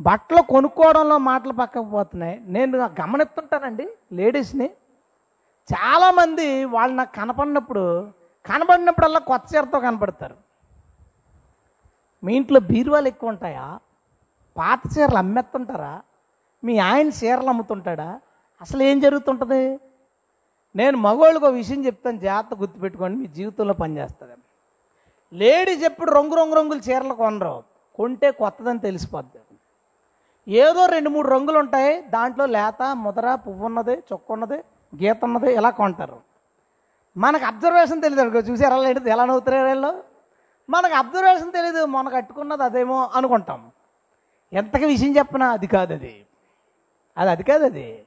బట్టలు కొనుక్కోవడంలో మాటలు పక్కకు పోతున్నాయి. నేను గమనిస్తుంటానండి లేడీస్ని. చాలామంది వాళ్ళు నాకు కనపడినప్పుడు కనపడినప్పుడల్లా కొత్త చీరతో కనపడతారు. మీ ఇంట్లో బీరువాలు ఎక్కువ ఉంటాయా? పాత చీరలు అమ్మేస్తుంటారా? మీ ఆయన చీరలు అమ్ముతుంటాడా? అసలు ఏం జరుగుతుంటుంది? నేను మగవాళ్ళకి ఒక విషయం చెప్తాను జాగ్రత్త గుర్తుపెట్టుకోండి మీ జీవితంలో పనిచేస్తుంది లేడీస్ ఎప్పుడు రంగు రంగు రంగుల చీరలు కొనరు. కొంటే కొత్తదని తెలిసిపోద్ది. ఏదో రెండు మూడు రంగులు ఉంటాయి దాంట్లో లేత ముదర పువ్వు ఉన్నది చొక్క ఉన్నది గీత ఉన్నది ఇలా కొంటారు. మనకు అబ్జర్వేషన్ తెలియదు అనుకో ఎలా ఏంటిది ఎలా నవ్వుతారు వీళ్ళు? మనకు అబ్జర్వేషన్ తెలియదు మన కట్టుకున్నది అదేమో అనుకుంటాం. ఎంతకి విషయం చెప్పినా అది కాదు అది. అది అది కాదు అది.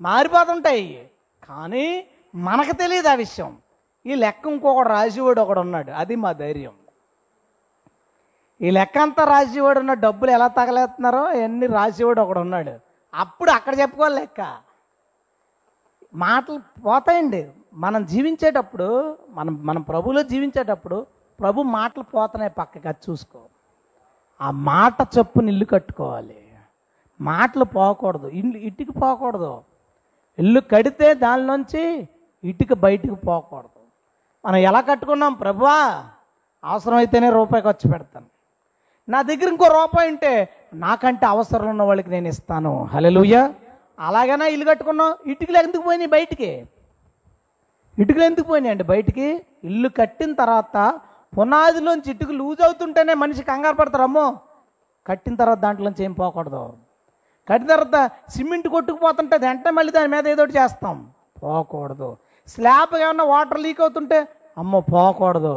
మారిపోతుంటాయి. కానీ మనకు తెలియదు ఆ విషయం. ఈ లెక్క ఇంకొకడు రాసేవాడు ఒకడు ఉన్నాడు. అది మా ధైర్యం. ఈ లెక్క అంతా రాసేవాడు ఉన్న డబ్బులు ఎలా తగలేస్తున్నారో ఎన్ని రాసేవాడు ఒకడు ఉన్నాడు. అప్పుడు అక్కడ చెప్పుకోవాలి లెక్క. మాటలు పోతాయండి. మనం జీవించేటప్పుడు మనం మనం ప్రభులో జీవించేటప్పుడు ప్రభు మాటలు పోతున్నాయి పక్కకి అది చూసుకో. ఆ మాట చొప్పున ఇల్లు కట్టుకోవాలి. మాటలు పోకూడదు. ఇల్లు ఇటుకి పోకూడదు. ఇల్లు కడితే దానిలోంచి ఇటుక బయటికి పోకూడదు. మనం ఎలా కట్టుకున్నాం? ప్రభువా అవసరమైతేనే రూపాయి ఖర్చు పెడతాను. నా దగ్గర ఇంకో రూపాయి ఉంటే నాకంటే అవసరం ఉన్న వాళ్ళకి నేను ఇస్తాను. హలలుయ అలాగైనా ఇల్లు కట్టుకున్నాం. ఇటుకలు ఎందుకు పోయినాయి బయటికి? ఇటుకలు ఎందుకు పోయినాయి అండి బయటికి? ఇల్లు కట్టిన తర్వాత పునాదిలోంచి ఇటుక లూజ్ అవుతుంటేనే మనిషి కంగారు పడతారు అమ్మో! కట్టిన తర్వాత దాంట్లోంచి ఏం పోకూడదు. కట్టిన తర్వాత సిమెంట్ కొట్టుకుపోతుంటే వెంటనే మళ్ళీ దాని మీద ఏదో ఒకటి చేస్తాం. పోకూడదు. స్లాబ్ ఏమన్నా వాటర్ లీక్ అవుతుంటే అమ్మో పోకూడదు.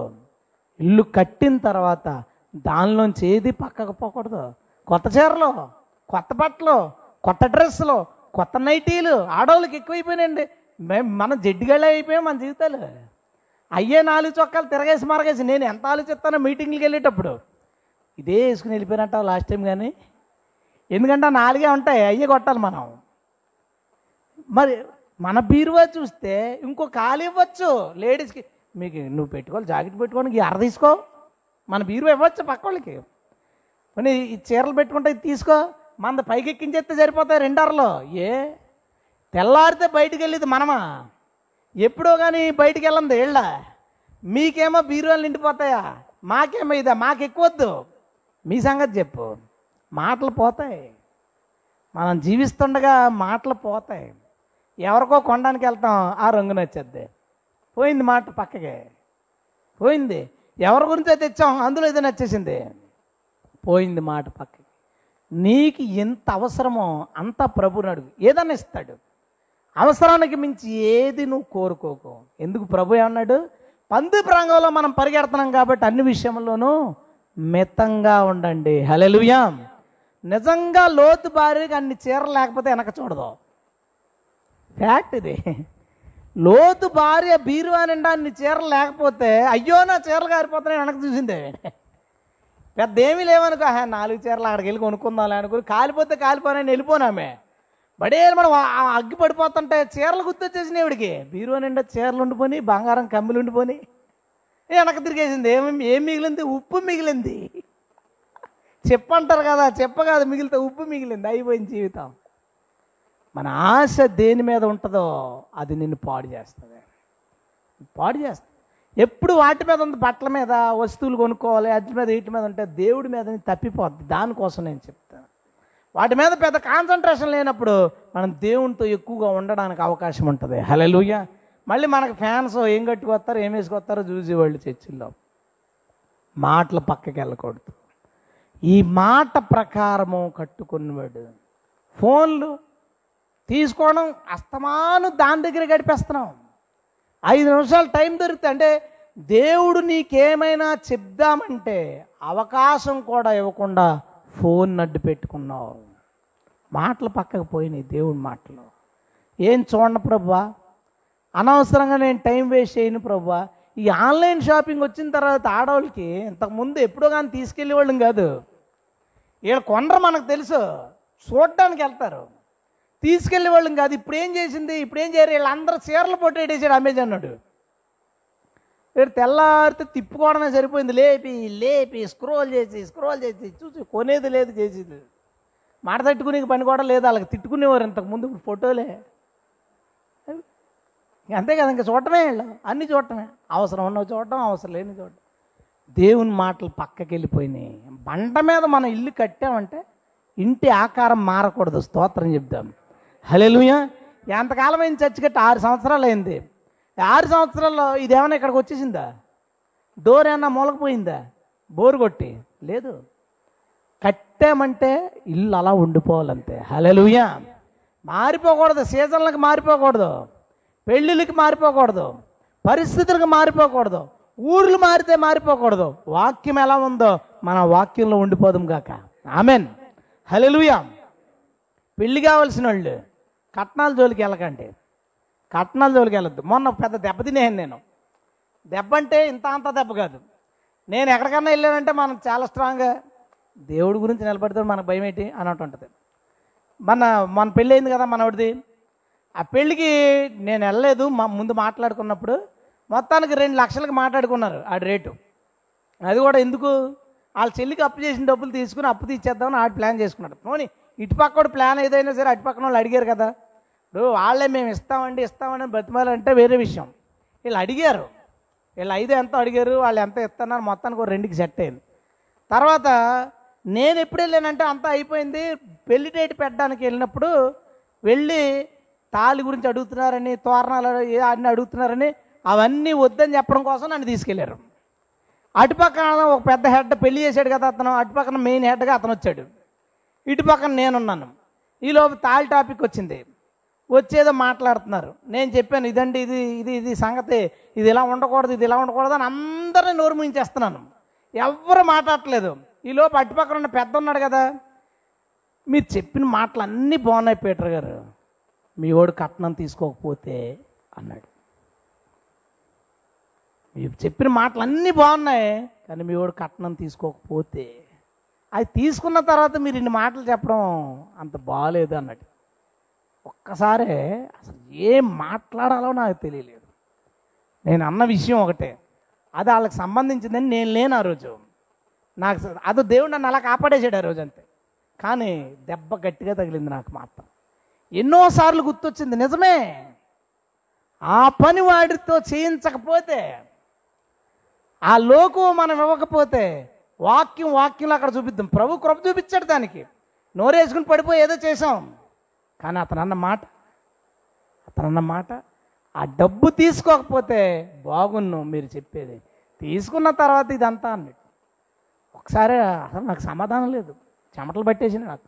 ఇల్లు కట్టిన తర్వాత దానిలోంచి ఏది పక్కకు పోకూడదు. కొత్త చీరలు కొత్త బట్టలు కొత్త డ్రెస్సులు కొత్త నైటీలు ఆడవాళ్ళకి ఎక్కువైపోయినాయండి. మేము మన జడ్డిగాళ్ళే అయిపోయాం మన జీవితాలు. అయ్యే నాలుగు చొక్కాలు తిరగేసి మరగేసి నేను ఎంత ఆలోచిస్తానో మీటింగ్కి వెళ్ళేటప్పుడు. ఇదే వేసుకుని వెళ్ళిపోయినట్టు లాస్ట్ టైం కానీ ఎందుకంటే నాలుగే ఉంటాయి అయ్యే కొట్టాలి మనం. మరి మన బీరువా చూస్తే ఇంకో ఖాళీ ఇవ్వచ్చు లేడీస్కి. మీకు నువ్వు పెట్టుకోవాలి జాకెట్ పెట్టుకోనికి అర తీసుకో. మన బీరువా ఇవ్వచ్చు పక్క వాళ్ళకి మరి ఈ చీరలు పెట్టుకుంటే ఇది తీసుకో. మన పైకి ఎక్కించేస్తే సరిపోతాయి రెండర్లో. ఏ? తెల్లారితే బయటికి వెళ్ళేది మనమా? ఎప్పుడో కానీ బయటికి వెళ్ళంది ఏళ్ళ మీకేమో బీరువాలు నిండిపోతాయా? మాకేమో ఇదా? మాకు ఎక్కువద్దు మీ సంగతి చెప్పు. మాటలు పోతాయి. మనం జీవిస్తుండగా మాటలు పోతాయి. ఎవరికో కొనడానికి వెళ్తాం ఆ రంగు నచ్చేద్ది. పోయింది మాట పక్కకి. పోయింది. ఎవరి గురించో తెచ్చాం అందులో ఏదో నచ్చేసింది. పోయింది మాట పక్కకి. నీకు ఎంత అవసరమో అంత ప్రభుని అడుగు. ఏదన్నా ఇస్తాడు. అవసరానికి మించి ఏది నువ్వు కోరుకోకు. ఎందుకు ప్రభు అన్నాడు పంది ప్రాంగంలో మనం పరిగెడుతున్నాం కాబట్టి అన్ని విషయంలోనూ మితంగా ఉండండి. హలెలుయా నిజంగా లోతు భారీగా అన్ని చీరలు లేకపోతే వెనక చూడదు. ఫ్యాక్ట్ ఇది. లోతు భార్య బీరువా నిండా అన్ని చీరలు లేకపోతే అయ్యో నా చీరలు కారిపోతున్నాయి వెనక చూసిందే. పెద్ద ఏమీ లేవనుకో నాలుగు చీరలు అక్కడికి వెళ్ళి కొనుక్కుందాం అనుకుని కాలిపోతే కాలిపోనని వెళ్ళిపోనామే. బడే మనం అగ్గి పడిపోతుంటే చీరలు గుర్తొచ్చేసినాయి ఇవిడికి. బీరువా నిండా చీరలు ఉండిపోయి బంగారం కమ్మిలు ఉండిపోయి వెనక తిరిగేసింది ఏమి ఏం మిగిలింది? ఉప్పు మిగిలింది. చెప్పంటారు కదా చెప్ప కాదు మిగిలితే ఉప్పు మిగిలింది. అయిపోయింది జీవితం. మన ఆశ దేని మీద ఉంటుందో అది నిన్ను పాడు చేస్తుంది. పాడు చేస్తుంది. ఎప్పుడు వాటి మీద ఉంది? బట్టల మీద వస్తువులు కొనుక్కోవాలి వాటి మీద వీటి మీద ఉంటే దేవుడి మీద తప్పిపోద్ది. దానికోసం నేను చెప్తాను వాటి మీద పెద్ద కాన్సన్ట్రేషన్ లేనప్పుడు మనం దేవునితో ఎక్కువగా ఉండడానికి అవకాశం ఉంటుంది. హలెలుయ్య మళ్ళీ మనకు ఫ్యాన్స్ ఏం కట్టుకొస్తారు ఏం వేసుకొస్తారో చూసేవాళ్ళు చర్చిల్లో. మాటలు పక్కకి వెళ్ళకూడదు. ఈ మాట ప్రకారము కట్టుకున్నవాడు ఫోన్లు తీసుకోవడం అస్తమాను దాని దగ్గర గడిపేస్తున్నాం. ఐదు నిమిషాలు టైం దొరికితే అంటే దేవుడు నీకేమైనా చెప్దామంటే అవకాశం కూడా ఇవ్వకుండా ఫోన్ నడ్డు పెట్టుకున్నావు. మాటలు పక్కకు పోయినాయి దేవుడి మాటలు. ఏం చూడండి ప్రభా అనవసరంగా నేను టైం వేస్ట్ చేయను ప్రభా ఈ ఆన్లైన్ షాపింగ్ వచ్చిన తర్వాత ఆడవాళ్ళకి ఇంతకుముందు ఎప్పుడో కానీ తీసుకెళ్ళేవాళ్ళం కాదు. వీళ్ళు కొనరు మనకు తెలుసు. చూడడానికి వెళ్తారు. తీసుకెళ్ళేవాళ్ళం కాదు. ఇప్పుడు ఏం చేసింది? ఇప్పుడు ఏం చేయరు? వీళ్ళందరూ చీరలు పొట్టేటేసాడు అమెజాన్ నాడు వీడు తెల్లారితే తిప్పుకోవడమే సరిపోయింది. లేపి లేపి స్క్రోల్ చేసి స్క్రోల్ చేసి చూసి కొనేది లేదు చేసేది. మాట తట్టుకునే పని కూడా లేదు. వాళ్ళకి తిట్టుకునేవారు ఇంతకుముందు ఇప్పుడు ఫోటోలే. అంతే కదా ఇంకా చూడటమే వీళ్ళు. అన్ని చూడటమే. అవసరం ఉన్నవి చూడటం అవసరం లేని చూడటం. దేవుని మాటలు పక్కకి వెళ్ళిపోయినాయి. బండ మీద మనం ఇల్లు కట్టామంటే ఇంటి ఆకారం మారకూడదు. స్తోత్రం చెప్దాం. హలేలుయ ఎంతకాలం అయింది చర్చి కట్టి? ఆరు సంవత్సరాలు అయింది. ఆరు సంవత్సరాల్లో ఇదేమైనా ఇక్కడికి వచ్చేసిందా? డోర్ ఏమన్నా మూలకపోయిందా? బోరు కొట్టి? లేదు. కట్టామంటే ఇల్లు అలా ఉండిపోవాలంతే. హలెలుయ మారిపోకూడదు సీజన్లకు మారిపోకూడదు పెళ్ళిళ్ళకి మారిపోకూడదు పరిస్థితులకు మారిపోకూడదు ఊర్లు మారితే మారిపోకూడదు. వాక్యం ఎలా ఉందో మన వాక్యంలో ఉండిపోదాం కాక ఆమెన్. హలెలుయ పెళ్ళి కావాల్సిన వాళ్ళు కట్నాల జోలికి వెళ్ళకండి. కట్నాల జోలికి వెళ్ళొద్దు. మొన్న పెద్ద దెబ్బ తినేసాను నేను. దెబ్బ అంటే ఇంత అంత దెబ్బ కాదు. నేను ఎక్కడికన్నా వెళ్ళానంటే మనం చాలా స్ట్రాంగ్గా దేవుడి గురించి నిలబడితే మనకు భయం ఏంటి అని అంటుంటుంది మన మన పెళ్ళి అయింది కదా మనవాడిది. ఆ పెళ్ళికి నేను వెళ్ళలేదు మా ముందు మాట్లాడుకున్నప్పుడు మొత్తానికి రెండు లక్షలకు మాట్లాడుకున్నారు ఆ రేటు. అది కూడా ఎందుకు? వాళ్ళ చెల్లికి అప్పు చేసిన డబ్బులు తీసుకుని అప్పు తీసేద్దామని ఆడు ప్లాన్ చేసుకున్నాడు. పోనీ ఇటుపక్క కూడా ప్లాన్ ఏదైనా సరే అటుపక్కన వాళ్ళు అడిగారు కదా. ఇప్పుడు వాళ్ళే మేము ఇస్తామండి ఇస్తామని బతిమాలంటే వేరే విషయం. వీళ్ళు అడిగారు. వీళ్ళు ఐదు ఎంత అడిగారు వాళ్ళు ఎంత ఇస్తున్నారు మొత్తానికి ఒక రెండుకి సెట్ అయింది. తర్వాత నేను ఎప్పుడు వెళ్ళానంటే అంతా అయిపోయింది. పెళ్ళి డేట్ పెట్టడానికి వెళ్ళినప్పుడు వెళ్ళి తాళి గురించి అడుగుతున్నారని తోరణాలు ఏ అన్ని అడుగుతున్నారని అవన్నీ వద్దని చెప్పడం కోసం నన్ను తీసుకెళ్ళారు. అటుపక్కన ఒక పెద్ద హెడ్ పెళ్ళి చేశాడు కదా అతను అటుపక్కన మెయిన్ హెడ్గా అతను వచ్చాడు. ఇటు పక్కన నేనున్నాను. ఈలోపు తాళి టాపిక్ వచ్చింది. వచ్చేదో మాట్లాడుతున్నారు. నేను చెప్పాను ఇదండి ఇది ఇది ఇది సంగతి. ఇది ఇలా ఉండకూడదు ఇది ఇలా ఉండకూడదు అని అందరిని నోరు ముంచేస్తున్నాను ఎవ్వరు మాట్లాడట్లేదు. ఈలోపు అటుపక్కన ఉన్న పెద్ద ఉన్నాడు కదా. మీరు చెప్పిన మాటలు అన్నీ బాగున్నాయి పీటర్ గారు. మీ వాడు కట్నం తీసుకోకపోతే అన్నాడు. మీరు చెప్పిన మాటలు అన్నీ బాగున్నాయి కానీ మీ వాడు కట్నం తీసుకోకపోతే. అది తీసుకున్న తర్వాత మీరు ఇన్ని మాటలు చెప్పడం అంత బాగాలేదు అన్నట్టు ఒక్కసారే అసలు ఏం మాట్లాడాలో నాకు తెలియలేదు. నేను అన్న విషయం ఒకటే. అది వాళ్ళకి సంబంధించిందని నేను లేను ఆ రోజు. నాకు అది అదో దేవుడు నన్ను అలా కాపాడేసాడు ఆ రోజు అంతే కానీ దెబ్బ గట్టిగా తగిలింది నాకు మాత్రం. ఎన్నోసార్లు గుర్తొచ్చింది నిజమే. ఆ పని వాడితో చేయించకపోతే ఆ లోకు మనం ఇవ్వకపోతే వాక్యం వాక్యంలో అక్కడ చూపిద్దాం. ప్రభు కృప చూపించాడు దానికి. నోరేసుకుని పడిపోయి ఏదో చేసాం కానీ అతను అన్న మాట అతను అన్న మాట ఆ డబ్బు తీసుకోకపోతే బాగున్ను మీరు చెప్పేది. తీసుకున్న తర్వాత ఇదంతా అన్నట్టు. ఒకసారి అసలు నాకు సమాధానం లేదు. చెమటలు పట్టేసింది నాకు.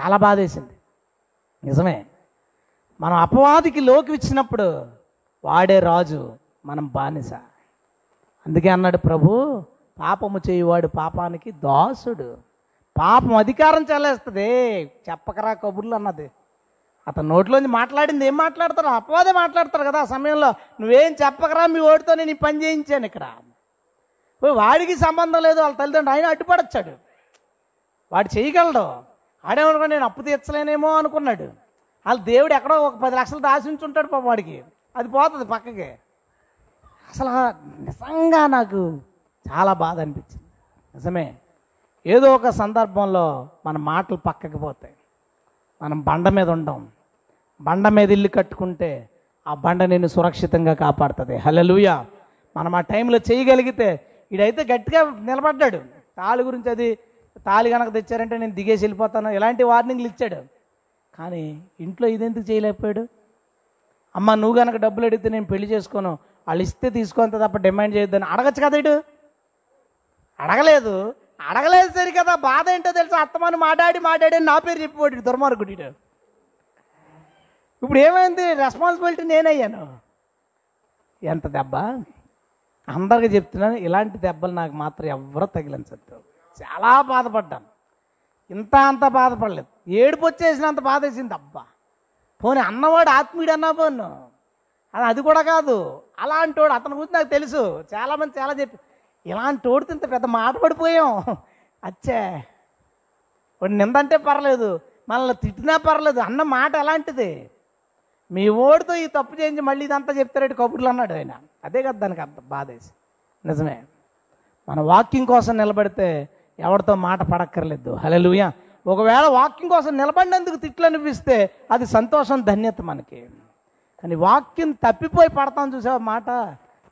చాలా బాధేసింది. నిజమే. మనం అపవాదికి లోకి ఇచ్చినప్పుడు వాడే రాజు మనం బానిస. అందుకే అన్నాడు ప్రభు పాపము చేయువాడు పాపానికి దాసుడు. పాపం అధికారం చెల్లేస్తుంది. చెప్పకరా కబుర్లు అన్నది. అతను నోట్లోంచి మాట్లాడింది. ఏం మాట్లాడతాడు అపవాదే మాట్లాడతారు కదా ఆ సమయంలో. నువ్వేం చెప్పకరా? మీ ఓడితో నేను పని చేయించాను ఇక్కడ. వాడికి సంబంధం లేదు వాళ్ళ తల్లిదండ్రులు ఆయన అడ్డుపడచ్చాడు. వాడు చేయగలడు. ఆడేమనుకో నేను అప్పు తీర్చలేనేమో అనుకున్నాడు. వాళ్ళ దేవుడు ఎక్కడో ఒక పది లక్షలు దాచి ఉంచి ఉంటాడు వాడికి. అది పోతుంది పక్కకి. అసలు నిజంగా నాకు చాలా బాధ అనిపించింది. నిజమే. ఏదో ఒక సందర్భంలో మన మాటలు పక్కకి పోతాయి. మనం బండ మీద ఉండం. బండ మీద ఇల్లు కట్టుకుంటే ఆ బండ నేను సురక్షితంగా కాపాడుతుంది. హలలుయ మనం ఆ టైంలో చేయగలిగితే ఇడైతే గట్టిగా నిలబడ్డాడు. తాళి గురించి అది తాళి కనుక తెచ్చారంటే నేను దిగేసి వెళ్ళిపోతాను. ఇలాంటి వార్నింగ్లు ఇచ్చాడు. కానీ ఇంట్లో ఇదెందుకు చేయలేకపోయాడు? అమ్మ నువ్వు కనుక డబ్బులు అడిగితే నేను పెళ్ళి చేసుకోను. వాళ్ళు ఇస్తే తీసుకొని తప్ప డిమాండ్ చేయొద్దని. అడగచ్చు కదా ఇటు అడగలేదు. అడగలేదు సరి కదా బాధ ఏంటో తెలుసా? అత్తమాను మాట్లాడి మాట్లాడి అని నా పేరు చెప్పిపోయాడు దుర్మార్గుడి ఇప్పుడు ఏమైంది? రెస్పాన్సిబిలిటీ నేనయ్యాను. ఎంత దెబ్బ? అందరికీ చెప్తున్నాను ఇలాంటి దెబ్బలు నాకు మాత్రం ఎవరో తగిలించద్దు చాలా బాధపడ్డాను. ఇంత అంత బాధపడలేదు. ఏడుపు వచ్చేసినంత బాధ వేసింది అబ్బా. పోనీ అన్నవాడు ఆత్మీయుడు అన్నా పోను. అది అది కూడా కాదు. అలాంటి వాడు అతని గురించి నాకు తెలుసు. చాలామంది చాలా చెప్పి ఇలాంటి వాడితో ఇంత పెద్ద మాట పడిపోయాం. అచ్చే. వాడు నిందంటే పర్లేదు. మనల్ని తిట్టినా పర్లేదు. అన్న మాట ఎలాంటిది? మీ ఓడితో ఈ తప్పు చేయించి మళ్ళీ ఇదంతా చెప్తారేటి? కబుర్లు అన్నాడు ఆయన. అదే కదా దానికి అంత బాధేసి. నిజమే. మన వాకింగ్ కోసం నిలబడితే ఎవరితో మాట పడక్కర్లేదు. హలలుయ ఒకవేళ వాకింగ్ కోసం నిలబడినందుకు తిట్లు అనిపిస్తే అది సంతోషం ధన్యత మనకి. కానీ వాక్యం తప్పిపోయి పడతాం చూసావు మాట?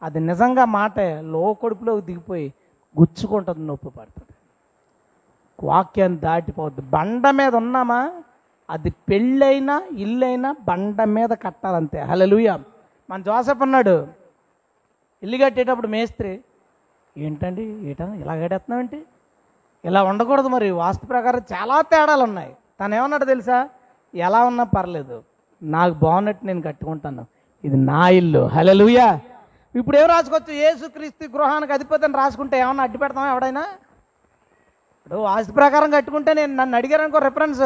అది నిజంగా మాటే లో కడుపులోకి దిగిపోయి గుచ్చుకుంటుంది నొప్పి పడుతుంది. వాక్యాన్ని దాటిపోవద్దు. బండ మీద ఉన్నామా? అది పెళ్ళైనా ఇల్లైనా బండ మీద కట్టాలంతే. హలలుయ మన జోసఫ్ అన్నాడు ఇల్లు కట్టేటప్పుడు మేస్త్రి ఏంటండి ఏటా ఇలా కట్టేస్తున్నావేంటి? ఇలా ఉండకూడదు మరి వాస్తు ప్రకారం చాలా తేడాలు ఉన్నాయి తను ఏమన్నాడు తెలుసా? ఎలా ఉన్నా పర్లేదు నాకు బాగున్నట్టు నేను కట్టుకుంటాను. ఇది నా ఇల్లు. హలలుయా ఇప్పుడు ఏం రాసుకోవచ్చు? ఏసుక్రీస్తు గృహానికి అధిపతి అని రాసుకుంటే ఏమన్నా అడ్డు పెడతామా ఎవడైనా? ఇప్పుడు వాస్తు ప్రకారం కట్టుకుంటే నేను నన్ను అడిగారు అనుకో రిఫరెన్స్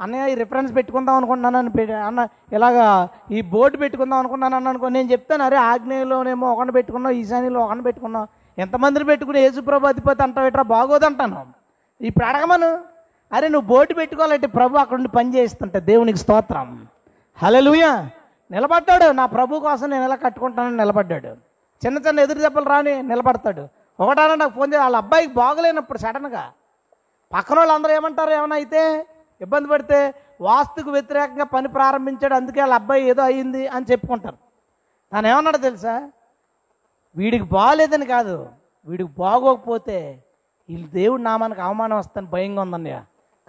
అన్నయ్య ఈ రిఫరెన్స్ పెట్టుకుందాం అనుకుంటున్నాను పె- అన్న ఇలాగా ఈ బోర్డు పెట్టుకుందాం అనుకున్నాను అన్న అనుకో నేను చెప్తాను అరే ఆగ్నేయలోనేమో ఒకటి పెట్టుకున్నావు ఈశాన్యలో ఒకటి పెట్టుకున్నావు. ఎంతమందిని పెట్టుకుని యేసుప్రభు అధిపతి అంటావు బాగోదంటాను ఇప్పుడు అడగమను అరే నువ్వు బోటు పెట్టుకోవాలంటే ప్రభు అక్కడ నుండి పని చేస్తుంటే దేవునికి స్తోత్రం. హలలుయ నిలబడ్డాడు. నా ప్రభు కోసం నేను ఎలా కట్టుకుంటానని నిలబడ్డాడు. చిన్న చిన్న ఎదురు దెబ్బలు రాని నిలబడతాడు. ఒకటాన నాకు ఫోన్ చేయాలి వాళ్ళ అబ్బాయికి బాగలేనప్పుడు సడన్గా పక్కన వాళ్ళందరూ ఏమంటారు? ఏమైనా అయితే ఇబ్బంది పడితే వాస్తుకు వ్యతిరేకంగా పని ప్రారంభించాడు అందుకే వాళ్ళ అబ్బాయి ఏదో అయ్యింది అని చెప్పుకుంటారు. తను ఏమన్నాడు తెలుసా? వీడికి బాగలేదని కాదు వీడికి బాగోకపోతే వీళ్ళు దేవుడు నామానికి అవమానం వస్తాను భయంగా ఉందన్నయ్య.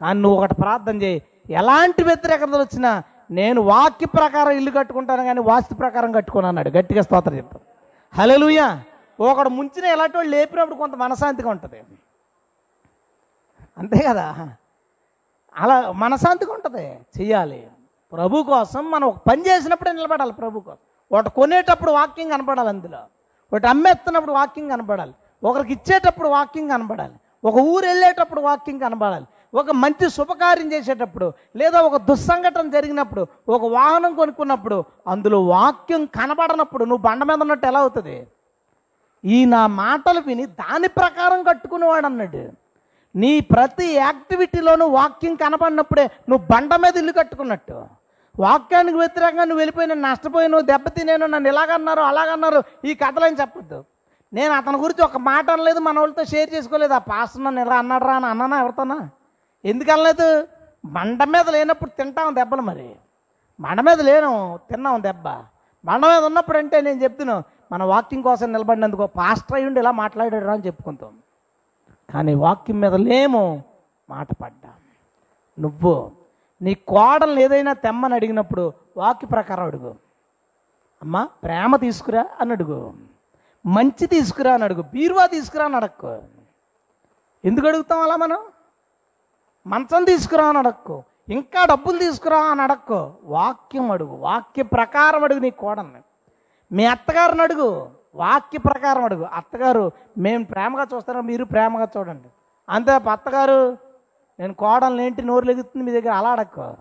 కానీ నువ్వు ఒకటి ప్రార్థన చేయి. ఎలాంటి వ్యతిరేకతలు వచ్చినా నేను వాక్య ప్రకారం ఇల్లు కట్టుకుంటాను కానీ వాస్తు ప్రకారం కట్టుకున్నాడు గట్టిగా స్తోత్రం చెప్తాను. హలోలుయ ఒకడు ముంచిన ఎలాంటి వాళ్ళు లేపినప్పుడు కొంత మనశాంతిగా ఉంటుంది. అంతే కదా అలా మనశాంతిగా ఉంటుంది. చెయ్యాలి. ప్రభు కోసం మనం ఒక పని చేసినప్పుడే నిలబడాలి ప్రభు కోసం. ఒకటి కొనేటప్పుడు వాక్యం కనపడాలి అందులో. ఒకటి అమ్మేస్తున్నప్పుడు వాక్యం కనపడాలి. ఒకరికి ఇచ్చేటప్పుడు వాక్యం కనపడాలి. ఒక ఊరు వెళ్ళేటప్పుడు వాక్యం కనపడాలి. ఒక మంచి శుభకార్యం చేసేటప్పుడు లేదా ఒక దుస్సంఘటన జరిగినప్పుడు ఒక వాహనం కొనుక్కున్నప్పుడు అందులో వాక్యం కనబడనప్పుడు నువ్వు బండ మీద ఉన్నట్టు ఎలా అవుతుంది? ఈ నా మాటలు విని దాని ప్రకారం కట్టుకునేవాడు అన్నాడు. నీ ప్రతి యాక్టివిటీలోనూ వాక్యం కనపడినప్పుడే నువ్వు బండ మీద ఇల్లు కట్టుకున్నట్టు. వాక్యానికి వ్యతిరేకంగా నువ్వు వెళ్ళిపోయిన నష్టపోయి నువ్వు దెబ్బతినేను నన్ను ఇలాగన్నారు అలాగన్నారు ఈ కథలని చెప్పొద్దు. నేను అతని గురించి ఒక మాట అనలేదు మన వాళ్ళతో షేర్ చేసుకోలేదు. ఆ పాస్టర్ నన్ను ఇలా అన్నాడు అని అన్నానా ఎవరితోనా? ఎందుకు అనలేదు? బండ మీద లేనప్పుడు తింటాం దెబ్బలు మరి. బండ మీద లేను తిన్నాం దెబ్బ. బండ మీద ఉన్నప్పుడు అంటే నేను చెప్తున్నాను మన వాకింగ్ కోసం నిలబడినందుకు పాస్టర్ అయ్యుండి ఇలా మాట్లాడాడు అని చెప్పుకుంటాం. కానీ వాక్యం మీద లేము మాట పడ్డా. నువ్వు నీ కోడల్ని ఏదైనా తెమ్మని అడిగినప్పుడు వాక్య ప్రకారం అడుగు. అమ్మా ప్రేమ తీసుకురా అని అడుగు. మంచి తీసుకురా అని అడుగు. బీరువా తీసుకురా అని అడక్కు. ఎందుకు అడుగుతాం అలా మనం? మంచం తీసుకురా అని అడక్కు. ఇంకా డబ్బులు తీసుకురా అని అడక్కు. వాక్యం అడుగు. వాక్య ప్రకారం అడుగు నీ కోడల్ని. మీ అత్తగారిని అడుగు. వాక్య ప్రకారం అడుగు. అత్తగారు మేము ప్రేమగా చూస్తారా మీరు ప్రేమగా చూడండి. అంతే అత్తగారు నేను కోడలు ఏంటి నోరు లెగుతుంది మీ దగ్గర? అలా అడక్కో.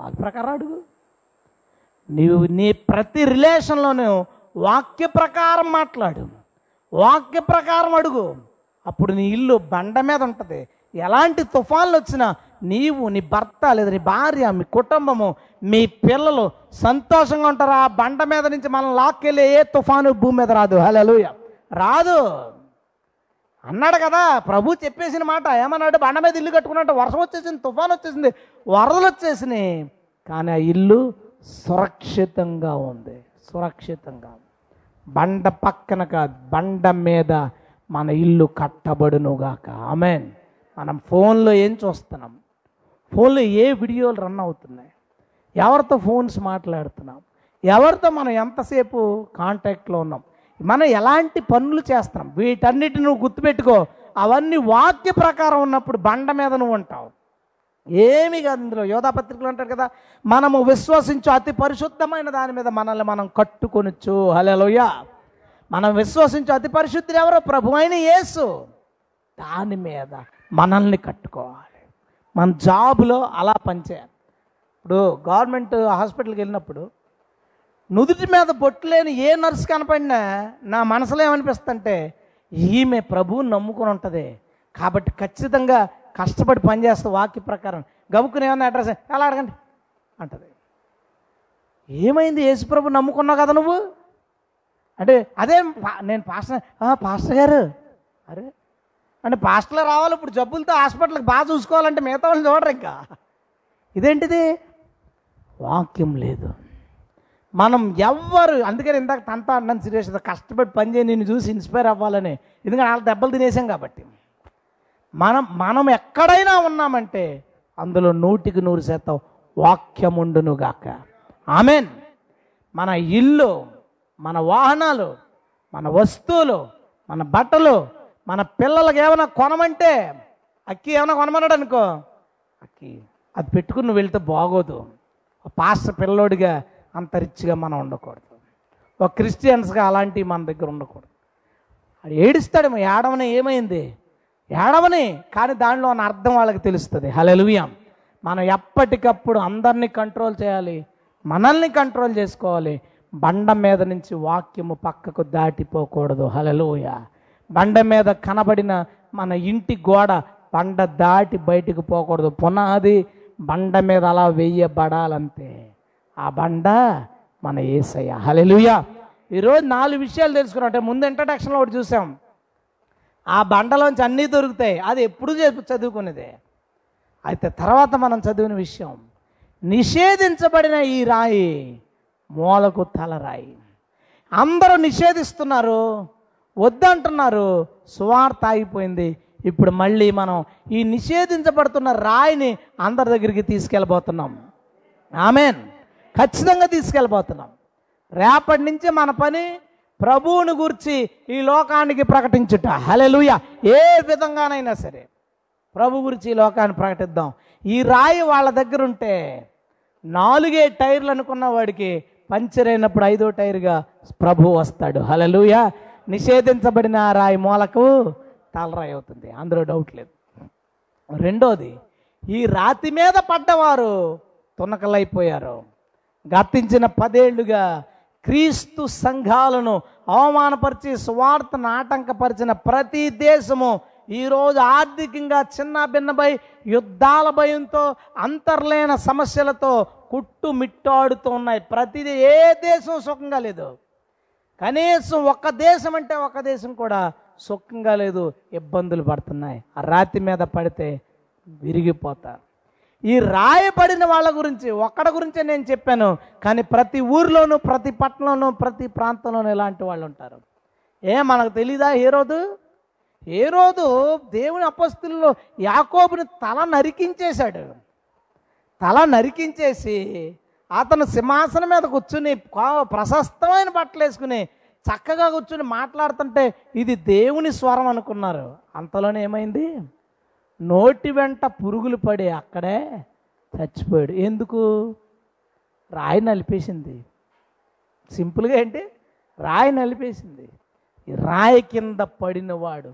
వాక్య ప్రకారం అడుగు. నీవు నీ ప్రతి రిలేషన్లోనూ వాక్య ప్రకారం మాట్లాడు. వాక్య ప్రకారం అడుగు. అప్పుడు నీ ఇల్లు బండ మీద ఉంటుంది. ఎలాంటి తుఫాన్లు వచ్చినా నీవు నీ భర్త లేదా నీ భార్య మీ కుటుంబము మీ పిల్లలు సంతోషంగా ఉంటారు? ఆ బండ మీద నుంచి మనం లాక్కెళ్ళే ఏ తుఫాను భూమి మీద రాదు. హలోయ రాదు. అన్నాడు కదా ప్రభు చెప్పేసిన మాట ఏమన్నాడు? బండ మీద ఇల్లు కట్టుకున్నట్టు వర్షం వచ్చేసింది తుఫాను వచ్చేసింది వరదలు వచ్చేసినాయి. కానీ ఆ ఇల్లు సురక్షితంగా ఉంది. సురక్షితంగా బండ పక్కన కాదు బండ మీద మన ఇల్లు కట్టబడునుగాక. ఆమెన్. మనం ఫోన్లో ఏం చూస్తున్నాం? ఫోన్లో ఏ వీడియోలు రన్ అవుతున్నాయి? ఎవరితో ఫోన్స్ మాట్లాడుతున్నాం? ఎవరితో మనం ఎంతసేపు కాంటాక్ట్లో ఉన్నాం? మనం ఎలాంటి పనులు చేస్తున్నాం? వీటన్నిటిని నువ్వు గుర్తుపెట్టుకో. అవన్నీ వాక్య ప్రకారం ఉన్నప్పుడు బండ మీద నువ్వు ఉంటావు. ఏమి కాదు ఇందులో. యోధాపత్రికలు అంటారు కదా మనము విశ్వసించు అతి పరిశుద్ధమైన దాని మీద మనల్ని మనం కట్టుకొనొచ్చు. హలోయ మనం విశ్వసించు అతి పరిశుద్ధులు ఎవరో? ప్రభు అయిన యేసు. దాని మీద మనల్ని కట్టుకోవాలి. మన జాబులో అలా పనిచేయాలి. ఇప్పుడు గవర్నమెంట్ హాస్పిటల్కి వెళ్ళినప్పుడు నుదుటి మీద బొట్టు లేని ఏ నర్సు కనపడినా నా మనసులో ఏమనిపిస్తుందంటే ఈమె ప్రభువుని నమ్ముకుని ఉంటుంది. కాబట్టి ఖచ్చితంగా కష్టపడి పనిచేస్తా వాక్య ప్రకారం గబుక్కుని ఏమన్నా అడ్రస్ ఎలా అడగండి? అంటది. ఏమైంది? యేసుప్రభు నమ్ముకున్నావు కదా నువ్వు? అంటే అదే పా- నేను పాస్టర్ పాస్టర్ గారు. అరే అంటే పాస్టర్లు రావాలి ఇప్పుడు జబ్బులతో హాస్పిటల్కి బాగా చూసుకోవాలంటే మిగతా వాళ్ళని చూడరు ఇంకా. ఇదేంటిది? వాక్యం లేదు. మనం ఎవ్వరు అందుకని ఇందాక తనతో అన్నాను సీరియస్ కష్టపడి పని చేయి నిన్ను చూసి ఇన్స్పైర్ అవ్వాలని. ఎందుకంటే వాళ్ళ దెబ్బలు తినేసాం కాబట్టి. మనం మనం ఎక్కడైనా ఉన్నామంటే అందులో నూటికి నూరు శాతం వాక్యముండునుగాక. ఆమెన్. మన ఇల్లు మన వాహనాలు మన వస్తువులు మన బట్టలు మన పిల్లలకి ఏమైనా కొనమంటే అక్కి ఏమైనా కొనమన్నాడు అనుకో. అక్కి. అది పెట్టుకుని నువ్వు వెళ్తే బాగోదు. పాస్టర్ పిల్లోడిగా అంత రిచ్గా మనం ఉండకూడదు. ఒక క్రిస్టియన్స్గా అలాంటివి మన దగ్గర ఉండకూడదు. అది ఏడుస్తాడు ఏడవని ఏమైంది? ఏడవని కానీ దానిలో ఉన్న అర్థం వాళ్ళకి తెలుస్తుంది. హలలుయాం మనం ఎప్పటికప్పుడు అందరినీ కంట్రోల్ చేయాలి మనల్ని కంట్రోల్ చేసుకోవాలి బండ మీద నుంచి వాక్యము పక్కకు దాటిపోకూడదు. హలలుయ బండ మీద కనబడిన మన ఇంటి గోడ బండ దాటి బయటికి పోకూడదు. పునాది బండ మీద అలా వెయ్యబడాలంతే ఆ బండ మన ఏసయ్య. హలెలుయా ఈరోజు నాలుగు విషయాలు తెలుసుకున్నాం. అంటే ముందు ఇంట్రడక్షన్లో ఒకటి చూసాం. ఆ బండలోంచి అన్నీ దొరుకుతాయి. అది ఎప్పుడు చే- చదువుకునేదే. అయితే తర్వాత మనం చదివిన విషయం. నిషేధించబడిన ఈ రాయి మూలకు తలరాయి అందరూ నిషేధిస్తున్నారు. వద్దంటున్నారు. సువార్త అయిపోయింది ఇప్పుడు మళ్ళీ మనం ఈ నిషేధించబడుతున్న రాయిని అందరి దగ్గరికి తీసుకెళ్ళబోతున్నాం. ఆమెన్. ఖచ్చితంగా తీసుకెళ్ళబోతున్నాం. రేపటి నుంచి మన పని ప్రభువుని గురించి ఈ లోకానికి ప్రకటించుట. హలెలుయ ఏ విధంగానైనా సరే ప్రభు గురించి ఈ లోకాన్ని ప్రకటిద్దాం. ఈ రాయి వాళ్ళ దగ్గర ఉంటే నాలుగే టైర్లు అనుకున్న వాడికి పంచర్ అయినప్పుడు ఐదో టైర్గా ప్రభు వస్తాడు. హలలుయా నిషేధించబడిన రాయి మూలకు తలరాయి అవుతుంది. అందులో డౌట్ లేదు. రెండోది ఈ రాతి మీద పడ్డవారు తునకలైపోయారు. గతించిన పదేళ్ళుగా క్రీస్తు సంఘాలను అవమానపరిచి స్వార్థను ఆటంకపరిచిన ప్రతి దేశము ఈరోజు ఆర్థికంగా చిన్న భిన్నపై యుద్ధాల భయంతో అంతర్లేన సమస్యలతో కుట్టుమిట్టాడుతూ ఉన్నాయి. ప్రతిదీ ఏ దేశం సుఖంగా లేదు. కనీసం ఒక్క దేశం అంటే ఒక్క దేశం కూడా సుఖంగా లేదు ఇబ్బందులు పడుతున్నాయి. ఆ రాతి మీద పడితే విరిగిపోతారు ఈ రాయబడిన వాళ్ళ గురించి ఒక్కడ గురించే నేను చెప్పాను కానీ ప్రతి ఊర్లోనూ ప్రతి పట్టణంలోనూ ప్రతి ప్రాంతంలోనూ ఇలాంటి వాళ్ళు ఉంటారు. ఏ మనకు తెలీదా ఏ రోజు ఏ రోజు దేవుని అపస్తుల్లో యాకోబుని తల నరికించేశాడు. తల నరికించేసి అతను సింహాసనం మీద కూర్చుని ప్రశస్తమైన బట్టలు వేసుకుని చక్కగా కూర్చుని మాట్లాడుతుంటే ఇది దేవుని స్వరం అనుకున్నారు. అంతలోనే ఏమైంది? నోటి వెంట పురుగులు పడి అక్కడే చచ్చిపోయాడు. ఎందుకు? రాయి నలిపేసింది. సింపుల్గా ఏంటి? రాయి నలిపేసింది. రాయి కింద పడినవాడు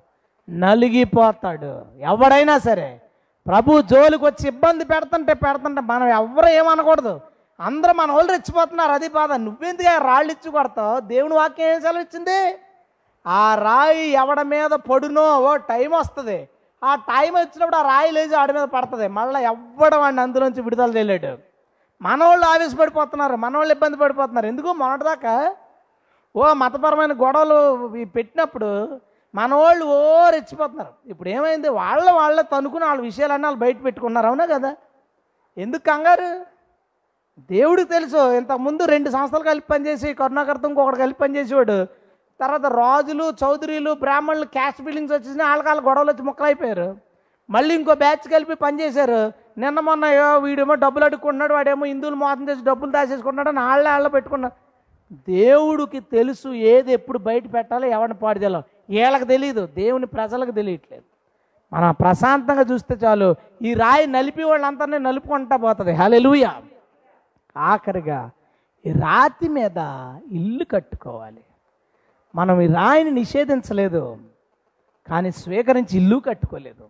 నలిగిపోతాడు. ఎవడైనా సరే ప్రభు జోలికి వచ్చి ఇబ్బంది పెడుతుంటే పెడుతుంటే మనం ఎవరు ఏమనకూడదు. అందరూ మన వాళ్ళు రెచ్చిపోతున్నారు. అది బాధ. నువ్వెందుకు రాళ్ళు ఇచ్చి కొడతావు? దేవుని వాక్యం ఏం సెలవు ఇచ్చింది ఆ రాయి ఎవడ మీద పడునో ఓ టైం వస్తుంది. ఆ టైం వచ్చినప్పుడు ఆ రాయి లేచి ఆడి మీద పడుతుంది. మళ్ళీ ఎవ్వడం వాడిని అందులోంచి విడుదల చేయలేడు. మనవాళ్ళు ఆవేశపడిపోతున్నారు. మనవాళ్ళు ఇబ్బంది పడిపోతున్నారు. ఎందుకు? మొన్నటిదాకా ఓ మతపరమైన గొడవలు పెట్టినప్పుడు మన వాళ్ళు ఓ రెచ్చిపోతున్నారు. ఇప్పుడు ఏమైంది? వాళ్ళ వాళ్ళ తనుకుని వాళ్ళ విషయాలన్నీ వాళ్ళు బయట పెట్టుకున్నారు. అవునా కదా? ఎందుకు కంగారు? దేవుడు తెలుసు ఇంతకుముందు రెండు సంస్థలు కలిపి పనిచేసి కరుణాకర్తం ఇంకొకటి కలిపి పనిచేసేవాడు. తర్వాత రాజులు చౌదరీలు బ్రాహ్మణులు క్యాస్ట్ బిల్డింగ్స్ వచ్చేసినా వాళ్ళకి వాళ్ళ గొడవలు వచ్చి మొక్కలైపోయారు. మళ్ళీ ఇంకో బ్యాచ్ కలిపి పనిచేశారు. నిన్న మొన్న వీడేమో డబ్బులు అడుక్కుంటున్నాడు వాడేమో హిందువులు మోసం చేసి డబ్బులు దాచేసుకుంటున్నాడు అని వాళ్ళే వాళ్ళ పెట్టుకున్నారు దేవుడికి తెలుసు ఏది ఎప్పుడు బయట పెట్టాలో ఎవరిని పాడు చేయాలో. వీళ్ళకి తెలియదు దేవుని ప్రజలకు తెలియట్లేదు. మనం ప్రశాంతంగా చూస్తే చాలు ఈ రాయి నలిపి వాళ్ళంతా నలుపుకుంటా పోతుంది. హలెలుయ ఆఖరిగా ఈ రాతి మీద ఇల్లు కట్టుకోవాలి. మనం ఈ రాయిని నిషేధించలేదు కానీ స్వీకరించి ఇల్లు కట్టుకోలేదు.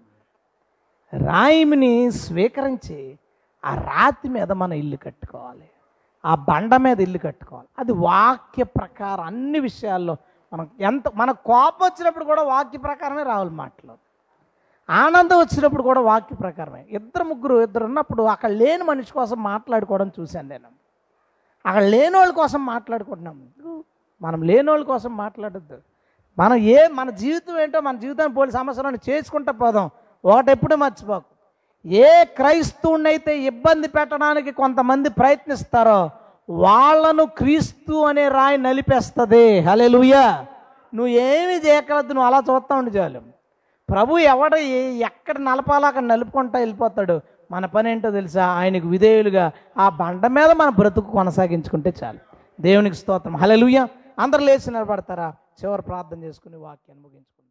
రాయిని స్వీకరించి ఆ రాతి మీద మన ఇల్లు కట్టుకోవాలి. ఆ బండ మీద ఇల్లు కట్టుకోవాలి. అది వాక్య ప్రకారం అన్ని విషయాల్లో మనం ఎంత మన కోపం వచ్చినప్పుడు కూడా వాక్య ప్రకారమే రావాలి మాటలు. ఆనందం వచ్చినప్పుడు కూడా వాక్య ప్రకారమే. ఇద్దరు ముగ్గురు ఇద్దరు ఉన్నప్పుడు అక్కడ లేని మనిషి కోసం మాట్లాడుకోవడం చూశాను నేను. అక్కడ లేని వాళ్ళ కోసం మాట్లాడుకుంటున్నాం. మనం లేని వాళ్ళ కోసం మాట్లాడద్దు. మనం ఏ మన జీవితం ఏంటో మన జీవితాన్ని పోలి సమస్యలను చేసుకుంటూ పోదాం. ఒకటెప్పుడు మర్చిపోకు. ఏ క్రైస్తవునైతే ఇబ్బంది పెట్టడానికి కొంతమంది ప్రయత్నిస్తారో వాళ్ళను క్రీస్తు అనే రాయి నలిపేస్తుంది. హలే నువ్వు ఏమీ చేయగలదు నువ్వు అలా చూస్తా ఉండి చాలు ప్రభు ఎవడ ఏ- ఎక్కడ నలపాలో అక్కడ నలుపుకుంటా వెళ్ళిపోతాడు? మన పని ఏంటో తెలుసా? ఆయనకు విధేయులుగా ఆ బండ మీద మన బ్రతుకు కొనసాగించుకుంటే చాలు. దేవునికి స్తోత్రం. హలెలుయ అందరు లేచి నిలబడతారా? చివరి ప్రార్థన చేసుకుని వాక్యాన్ని ముగించుకుంటారు